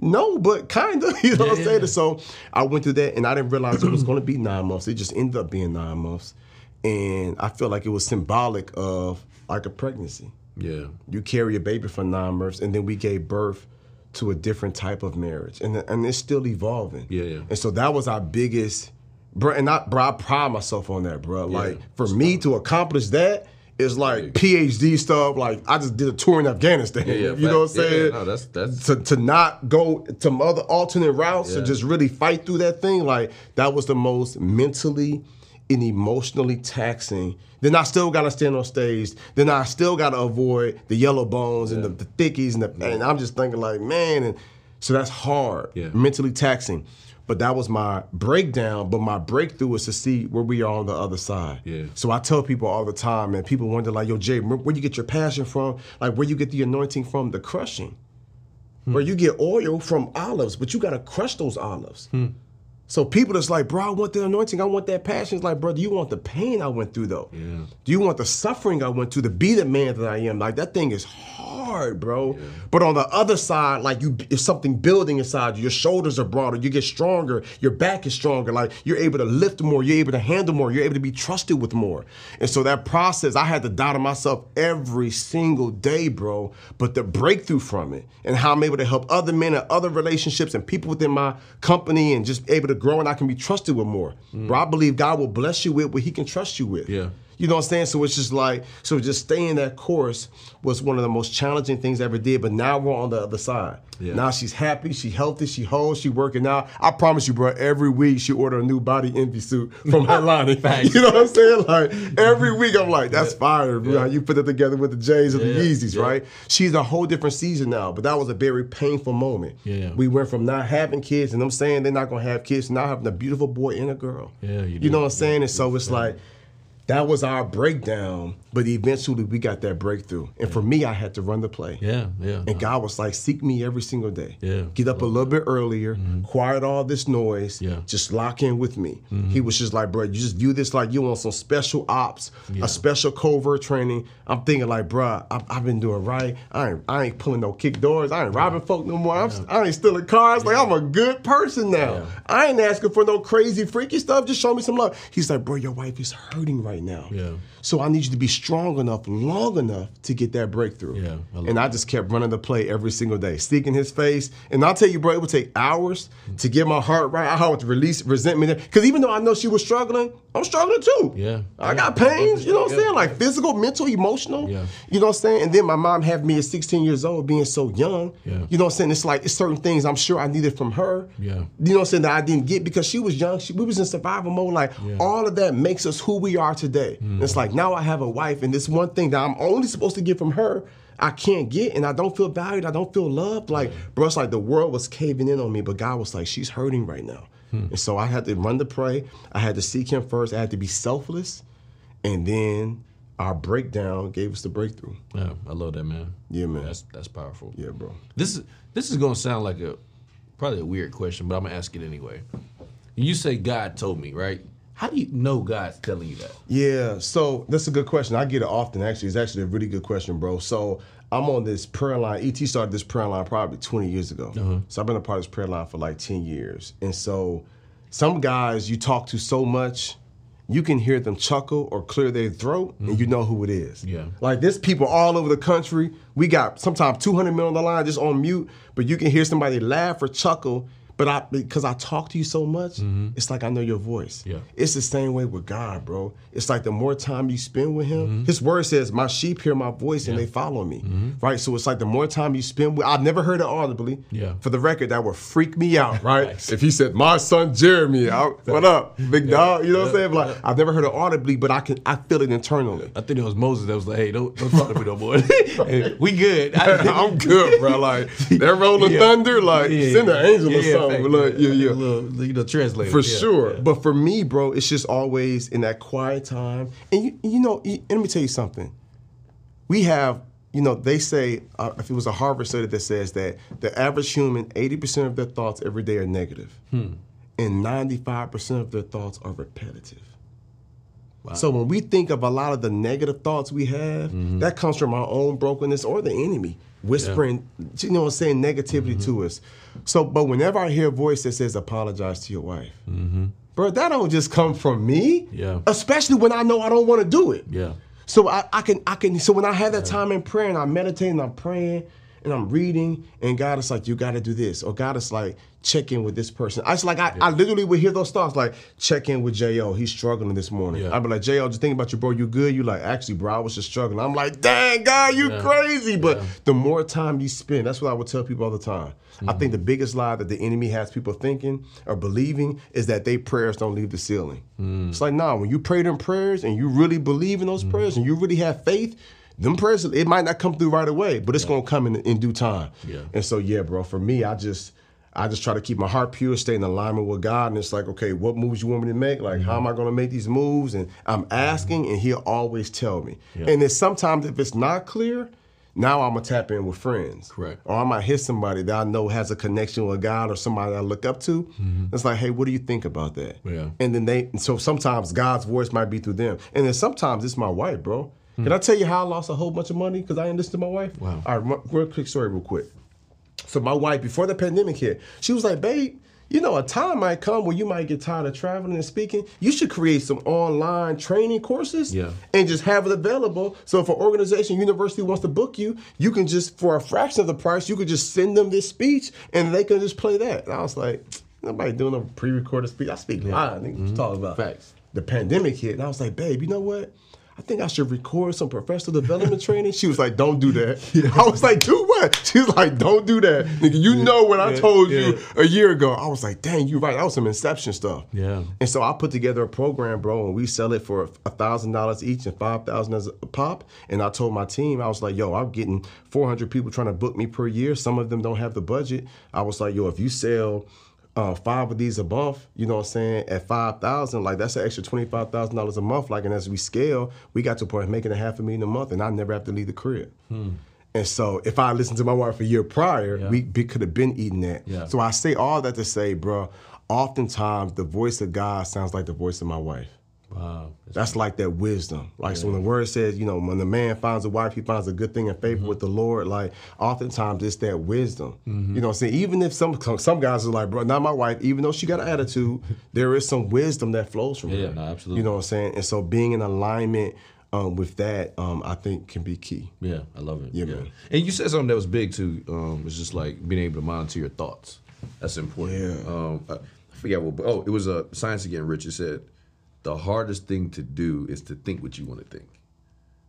no, but kind of. You know what I'm saying? So I went through that, and I didn't realize it was going to be nine months. It just ended up being nine months, and I feel like it was symbolic of like a pregnancy Yeah. you carry a baby for nine months, and then we gave birth to a different type of marriage, and and it's still evolving. Yeah, yeah. And so that was our biggest, bro. And I, bro, I pride myself on that, bro. Like for me to accomplish that is like PhD stuff. Like I just did a tour in Afghanistan. Yeah, yeah. you know what I'm. Yeah, saying? no, that's that's to, to not go to other alternate routes Yeah. to just really fight through that thing, like that was the most mentally and emotionally taxing. Then I still gotta stand on stage. Then I still gotta avoid the yellow bones and the, the thickies and the and I'm just thinking like, man, and so that's hard, Yeah. mentally taxing. But that was my breakdown. But my breakthrough was to see where we are on the other side. Yeah. So I tell people all the time, and people wonder like, yo, Jay, where you get your passion from? Like, where you get the anointing from? The crushing where you get oil from olives, but you gotta crush those olives. Hmm. So people that's like, bro, I want the anointing, I want that passion. It's like, bro, do you want the pain I went through though? Yeah. Do you want the suffering I went through to be the man that I am? Like that thing is hard, bro. But on the other side, like you, it's something building inside you. Your shoulders are broader, you get stronger, your back is stronger. Like you're able to lift more, you're able to handle more, you're able to be trusted with more. And so that process, I had to doubt on myself every single day, bro. But the breakthrough from it and how I'm able to help other men and other relationships and people within my company and just able to grow and I can be trusted with more. Bro, I believe God will bless you with what He can trust you with. Yeah. You know what I'm saying? So it's just like, so just staying that course was one of the most challenging things I ever did. But now we're on the other side. Yeah. Now she's happy, she healthy, she whole, she working out. I promise you, bro, every week she order a new body envy suit from Headline. you know what I'm saying? Like every week I'm like, that's fire, bro. How you put it together with the J's and the Yeezys, Yeah. right? She's a whole different season now, but that was a very painful moment. Yeah. We went from not having kids and I'm saying they're not gonna have kids to now having a beautiful boy and a girl. Yeah, you You know what I'm saying? And so it's like that was our breakdown, but eventually we got that breakthrough. And for me, I had to run the play. Yeah, yeah. And God was like, seek me every single day. Yeah. Mm-hmm. Get up a little bit earlier, quiet all this noise, Yeah. just lock in with me. He was just like, bro, you just view this like you on some special ops, Yeah. a special covert training. I'm thinking like, bro, I've, I've been doing right. I ain't, I ain't pulling no kick doors. I ain't robbing folk no more. I'm, I ain't stealing cars. Like I'm a good person now. Yeah. I ain't asking for no crazy freaky stuff. Just show me some love. He's like, bro, your wife is hurting right now. Yeah. So I need you to be strong enough, long enough to get that breakthrough. Yeah, I and I just kept running the play every single day, seeking his face. And I'll tell you, bro, it would take hours to get my heart right. I had to release resentment. Because even though I know she was struggling, I'm struggling too. Yeah. I got pains, you know what I'm Yeah. saying? Like physical, mental, emotional. Yeah. You know what I'm saying? And then my mom had me at 16 years old, being so young. Yeah. You know what I'm saying? It's like it's certain things I'm sure I needed from her. Yeah. You know what I'm saying? That I didn't get because she was young. She, we was in survival mode. Like all of that makes us who we are today. And It's like now I have a wife, and this one thing that I'm only supposed to get from her. I can't get, and I don't feel valued. I don't feel loved. Like, bro, it's like the world was caving in on me, but God was like, she's hurting right now. Hmm. And so I had to run to pray. I had to seek Him first. I had to be selfless, and then our breakdown gave us the breakthrough. Yeah, I love that, man. Yeah, man. That's that's powerful. Yeah, bro. This is this is gonna sound like a probably a weird question, but I'm gonna ask it anyway. You say God told me, right? How do you know God's telling you that? Yeah, so that's a good question. I get it often. Actually, it's actually a really good question, bro. So I'm on this prayer line. ET started this prayer line probably 20 years ago. Uh-huh. So I've been a part of this prayer line for like 10 years. And so some guys you talk to so much, you can hear them chuckle or clear their throat, and mm-hmm. you know who it is. Yeah. Like there's people all over the country. We got sometimes 200 men on the line just on mute, but you can hear somebody laugh or chuckle. But I, because I talk to you so much, it's like I know your voice. Yeah. It's the same way with God, bro. It's like the more time you spend with Him, Mm-hmm. His Word says, "My sheep hear my voice and they follow me." Right. So it's like the more time you spend with. I've never heard it audibly. Yeah. For the record, that would freak me out. Right. if He said, "My son Jeremy," I, what up, big dog? You know what I'm saying? Like, I've never heard it audibly, but I can. I feel it internally. I think it was Moses that was like, "Hey, don't, don't talk to me no more. Hey, we good. I'm good, bro. Like that rolling Yeah. thunder, like Yeah, send an angel Yeah, or yeah, something. fact, like, yeah, yeah. A little, you know, translator. For Yeah, sure. yeah. But for me, bro, it's just always in that quiet time. And you, you know, and let me tell you something. We have, you know, they say, uh, if it was a Harvard study that says that the average human, 80% of their thoughts every day are negative, Hmm. and 95% of their thoughts are repetitive. So when we think of a lot of the negative thoughts we have, Mm-hmm. that comes from our own brokenness or the enemy whispering, you know, saying negativity Mm-hmm. to us. So, but whenever I hear a voice that says, "Apologize to your wife," bro, that don't just come from me. Mm-hmm. Yeah. Especially when I know I don't want to do it. Yeah. So I, I can I can so when I have that time in prayer and I'm meditating, I'm praying and I'm reading, and God is like, you got to do this, or God is like, check in with this person. I just like I, I literally would hear those thoughts like, check in with Jo, he's struggling this morning. Yeah. I'd be like, Jo, just think about you, bro. You good? You like, actually, bro, I was just struggling. I'm like, dang, God, you Yeah. crazy. But the more time you spend, that's what I would tell people all the time. I Mm-hmm. think the biggest lie that the enemy has people thinking or believing is that they prayers don't leave the ceiling. Mm. It's like, nah, when you pray them prayers and you really believe in those Mm-hmm. prayers and you really have faith, them prayers, it might not come through right away, but it's gonna come in, in due time. Yeah. And so, yeah, bro, for me, I just I just try to keep my heart pure, stay in alignment with God, and it's like, okay, what moves you want me to make? Like, how am I gonna make these moves? And I'm mm-hmm. asking, and He'll always tell me. Yeah. And then sometimes if it's not clear, now I'm gonna tap in with friends. Correct. Or I might hit somebody that I know has a connection with God or somebody I look up to. Mm-hmm. It's like, hey, what do you think about that? Yeah. And then they, and so sometimes God's voice might be through them. And then sometimes it's my wife, bro. Can I tell you how I lost a whole bunch of money because I didn't to my wife? Wow. All right, real quick story, real quick. So my wife, before the pandemic hit, she was like, babe, you know, a time might come where you might get tired of traveling and speaking. You should create some online training courses Yeah. and just have it available. So if an organization, university wants to book you, you can just, for a fraction of the price, you could just send them this speech and they can just play that. And I was like, nobody doing a pre-recorded speech. I speak live. Nigga, what you mm-hmm. talking about? Facts. The pandemic hit, and I was like, babe, you know what? I think I should record some professional development training. She was like, don't do that. I was like, do what? She was like, don't do that. Nigga, you know what I Yeah, told yeah. you a year ago. I was like, dang, you right. That was some inception stuff. Yeah. And so I put together a program, bro, and we sell it for a thousand dollars each and five thousand as a pop. And I told my team, I was like, yo, I'm getting 400 people trying to book me per year. Some of them don't have the budget. I was like, yo, if you sell uh, five of these a month, you know what I'm saying, at five thousand, like that's an extra twenty five thousand dollars a month. Like, and as we scale, we got to a point of making a half a million a month, and I never have to leave the crib. And so, if I listened to my wife a year prior, Yeah. we, we could have been eating that. Yeah. So I say all that to say, bro. Oftentimes, the voice of God sounds like the voice of my wife. Wow. That's like that wisdom. Like so when the word says, you know, when the man finds a wife, he finds a good thing and favor with the Lord. Like oftentimes it's that wisdom. You know what I'm saying? Even if some some guys are like, bro, not my wife, even though she got an attitude, there is some wisdom that flows from Yeah, her. no, absolutely. You know what I'm saying? And so being in alignment um, with that, um, I think can be key. Yeah, I love it. Yeah, man. And you said something that was big too. Um, it's just like being able to monitor your thoughts. That's important. Yeah. Um, I, I forget what. Oh, it was a uh, science again. Richard said the hardest thing to do is to think what you want to think,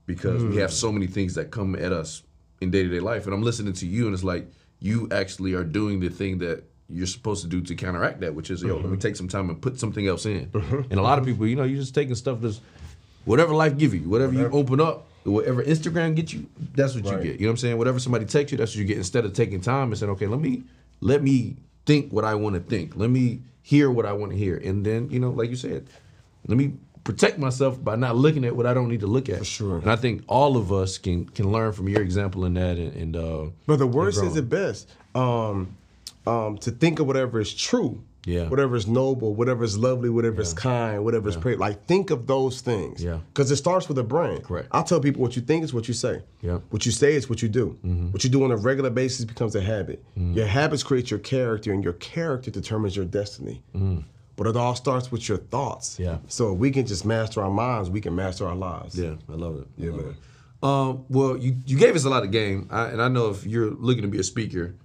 because we Hmm. have so many things that come at us in day to day life. And I'm listening to you, and it's like you actually are doing the thing that you're supposed to do to counteract that, which is yo, Mm-hmm. let me take some time and put something else in. And a lot of people, you know, you're just taking stuff that's whatever life give you, whatever you open up, whatever Instagram get you, that's what Right. you get. You know what I'm saying? Whatever somebody takes you, that's what you get. Instead of taking time and saying, okay, let me let me think what I want to think. Let me hear what I want to hear, and then you know, like you said, let me protect myself by not looking at what I don't need to look at. For sure. And I think all of us can can learn from your example in that. And, and uh, But the worst is the best. Um, um, to think of whatever is true, Yeah. whatever is noble, whatever is lovely, whatever is kind, whatever is praise. Like think of those things. Yeah. Because it starts with the brain. Correct. I tell people what you think is what you say. Yeah. Mm-hmm. What you say is what you do. What you do on a regular basis becomes a habit. Your habits create your character, and your character determines your destiny. But it all starts with your thoughts. Yeah. So if we can just master our minds, we can master our lives. Yeah, I love it. Yeah, love man. it. Um, well, you, you gave us a lot of game, I, and I know if you're looking to be a speaker,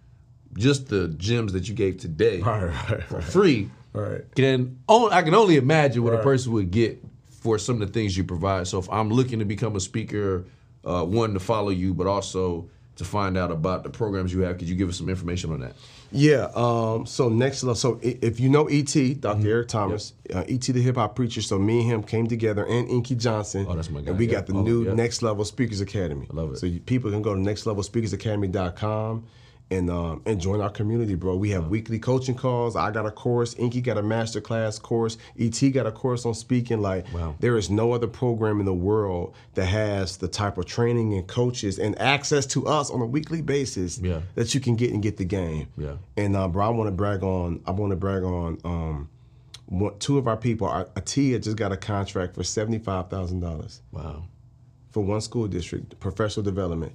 just the gems that you gave today Right, right, for right. free, Right. can on, I can only imagine what a person would get for some of the things you provide. So if I'm looking to become a speaker, uh, one to follow you, but also to find out about the programs you have, could you give us some information on that? Yeah. Um, so next level. So if you know ET, doctor Eric Thomas, uh, ET the hip hop preacher. So me and him came together, and Inky Johnson. Oh, that's my guy. And we Yeah. got the Oh, new yeah. Next Level Speakers Academy. I love it. So you, people can go to nextlevelspeakersacademy.com and um, and join our community, bro. We have weekly coaching calls. I got a course. Inky got a master class course. ET got a course on speaking. Like Wow. there is no other program in the world that has the type of training and coaches and access to us on a weekly basis Yeah. that you can get and get the game. Yeah. And uh, bro, I want to brag on. I want to brag on um, one, two of our people. Atia just got a contract for seventy five thousand dollars Wow. for one school district, professional development.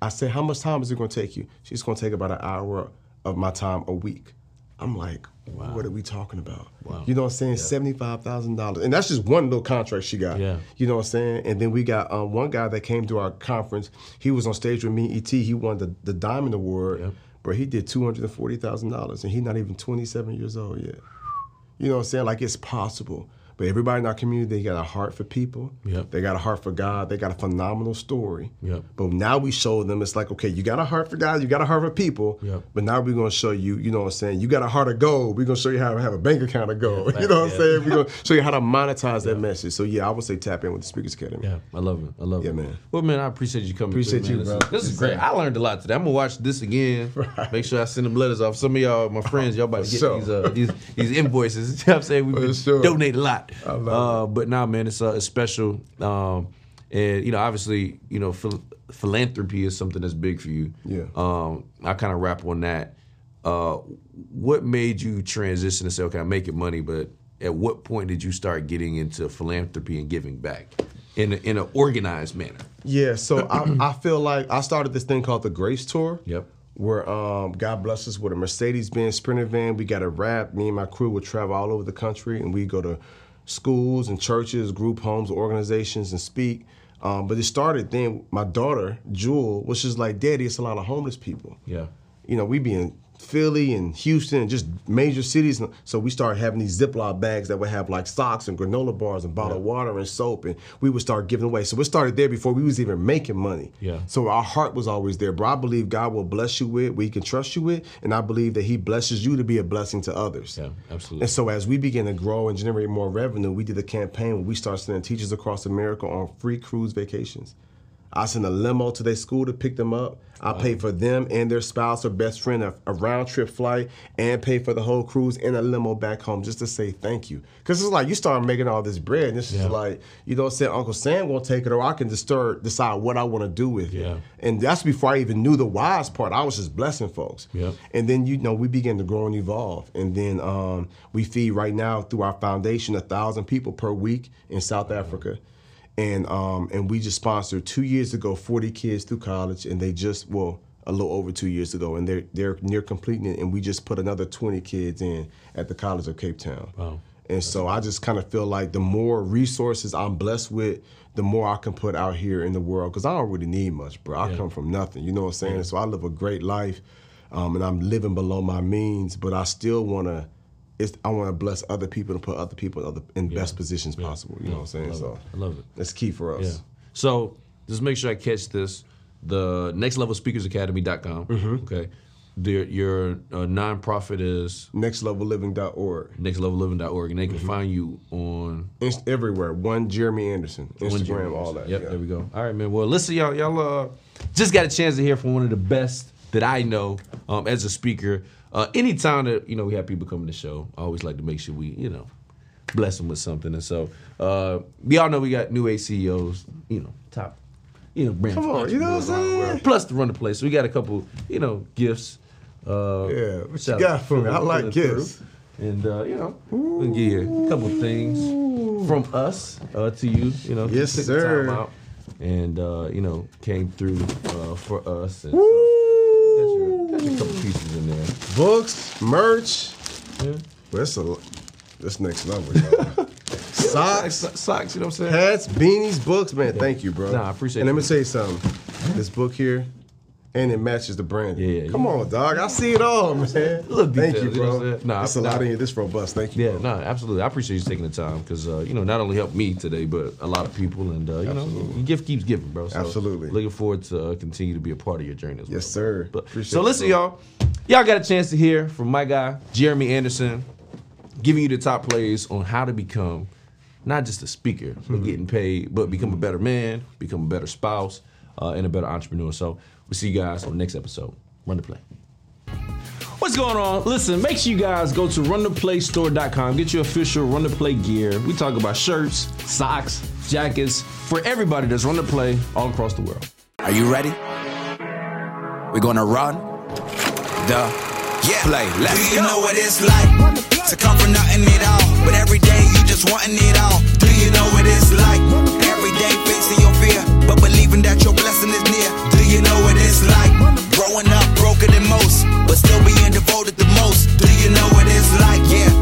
I said, how much time is it going to take you? She's going to take about an hour of my time a week. I'm like, what are we talking about? Wow. You know what I'm saying? Thousand dollars, and that's just one little contract she got. Yeah. You know what I'm saying? And then we got um, one guy that came to our conference. He was on stage with me, ET. He won the, the Diamond Award, Yep. but he did two hundred and forty thousand dollars, and he's not even 27 years old yet. You know what I'm saying? Like it's possible. But everybody in our community, they got a heart for people. Yep. They got a heart for God. They got a phenomenal story. Yep. But now we show them it's like, okay, you got a heart for God, you got a heart for people. Yep. But now we're gonna show you, you know what I'm saying? You got a heart of gold. We're gonna show you how to have a bank account of gold. Yeah, you know what yeah. I'm saying? We're gonna show you how to monetize that message. So yeah, I would say tap in with the Speakers Academy. Yeah, I love it. I love Yeah, it. Yeah, man. Well, man, I appreciate you coming. Appreciate through, you, this bro. Is, this is great. I learned a lot today. I'm gonna watch this again. Make sure I send them letters off. Some of y'all, my friends, y'all about to get sure. these, uh, these these invoices. you know what I'm saying We've been sure. donate a lot. Uh, but now, man, it's uh, it's special. Um, and you know, obviously, you know, phil- philanthropy is something that's big for you. Yeah. Um, I kind of wrap on that. Uh, what made you transition and say, okay, I'm making money, but at what point did you start getting into philanthropy and giving back in a, in an organized manner? Yeah, so I, I feel like I started this thing called the Grace Tour. Yep. Where um, God bless us with a Mercedes Benz Sprinter van. We got a wrap. Me and my crew would travel all over the country and we go to schools and churches, group homes, organizations, and speak. Um, but it started then. My daughter, Jewel, was just like, Daddy, it's a lot of homeless people. Yeah. You know, we be in Philly and Houston and just major cities. So we started having these Ziploc bags that would have like socks and granola bars and bottled water and soap, and we would start giving away. So it started there before we was even making money. Yeah. So our heart was always there. But I believe God will bless you with, we can trust you with, and I believe that He blesses you to be a blessing to others. Yeah, absolutely. And so as we began to grow and generate more revenue, we did a campaign where we started sending teachers across America on free cruise vacations. I sent a limo to their school to pick them up. I paid for them and their spouse or best friend a, a round trip flight and paid for the whole cruise and a limo back home just to say thank you. Because it's like you start making all this bread and it's Yeah. just like, you know, say Uncle Sam gonna take it or I can just start decide what I want to do with Yeah. it. And that's before I even knew the wise part. I was just blessing folks. Yep. And then you know we begin to grow and evolve, and then um, we feed right now through our foundation a thousand people per week in South Africa, and um, and we just sponsored two years ago forty kids through college, and they just well a little over two years ago, and they're they're near completing it, and we just put another twenty kids in at the College of Cape Town. Wow. And so I just kind of feel like the more resources I'm blessed with, the more I can put out here in the world. Because I don't really need much, bro. I Yeah. come from nothing. You know what I'm saying? So I live a great life, um, and I'm living below my means. But I still want to. It's, I want to bless other people and put other people in, other, in best positions possible. You know what I'm saying? So I love it. that's key for us. Yeah. So just make sure I catch this. The next level speakers academy.com. Mm-hmm. Okay. Their, your uh, nonprofit is Nextleveliving.org. nextlevelliving.org, and they can find you on Inst- everywhere. One Jeremy Anderson. Instagram, all that. Yep, yeah. there we go. All right, man. Well, listen, y'all, y'all uh, just got a chance to hear from one of the best that I know um, as a speaker. Uh, anytime that you know we have people come to the show, I always like to make sure we, you know, bless them with something. And so uh, we all know we got New Age CEOs, you know, top, you know, brand. Come on, you know what I'm the saying? Plus to run the place, so we got a couple, you know, gifts. Uh, Yeah, what you got for me? I like gifts. And uh, you know, we'll give you a couple things from us uh, to you. You know, Yes, sir. and uh, you know came through uh, for us. And Woo! got, your, got your couple pieces in there. Books, merch. Yeah. But it's a that's next level. y'all. Socks, So- Socks, you know what I'm saying? hats, beanies, books, man. Thank you, bro. Nah, I appreciate it. And let you. me tell you something. This book here, and it matches the brand. Yeah, yeah, Come yeah. on, dog. I see it all, man. Little Thank details, you, you know bro. Saying? Nah, it's a nah. lot in here. This robust. Thank you. Yeah, no, absolutely. I appreciate you taking the time because uh, you know not only helped me today, but a lot of people, and uh, you know, gift keeps giving, bro. So Absolutely. Looking forward to uh, continue to be a part of your journey as well. Yes, sir. But, Appreciate so listen, y'all. Y'all got a chance to hear from my guy Jeremy Anderson, giving you the top plays on how to become not just a speaker, but getting paid, but become a better man, become a better spouse, uh, and a better entrepreneur. So we'll see you guys on the next episode. Run the play. What's going on? Listen, make sure you guys go to runtheplaystore.com. Get your official Run the Play gear. We talk about shirts, socks, jackets for everybody that's run the play all across the world. Are you ready? We're gonna run the Yeah. play. Let's Do you go. know what it's like to come from nothing at all? But every day you just wanting it all day facing your fear, but believing that your blessing is near. Do you know what it's like? Growing up broken than most, but still being devoted the most. Do you know what it's like? Yeah.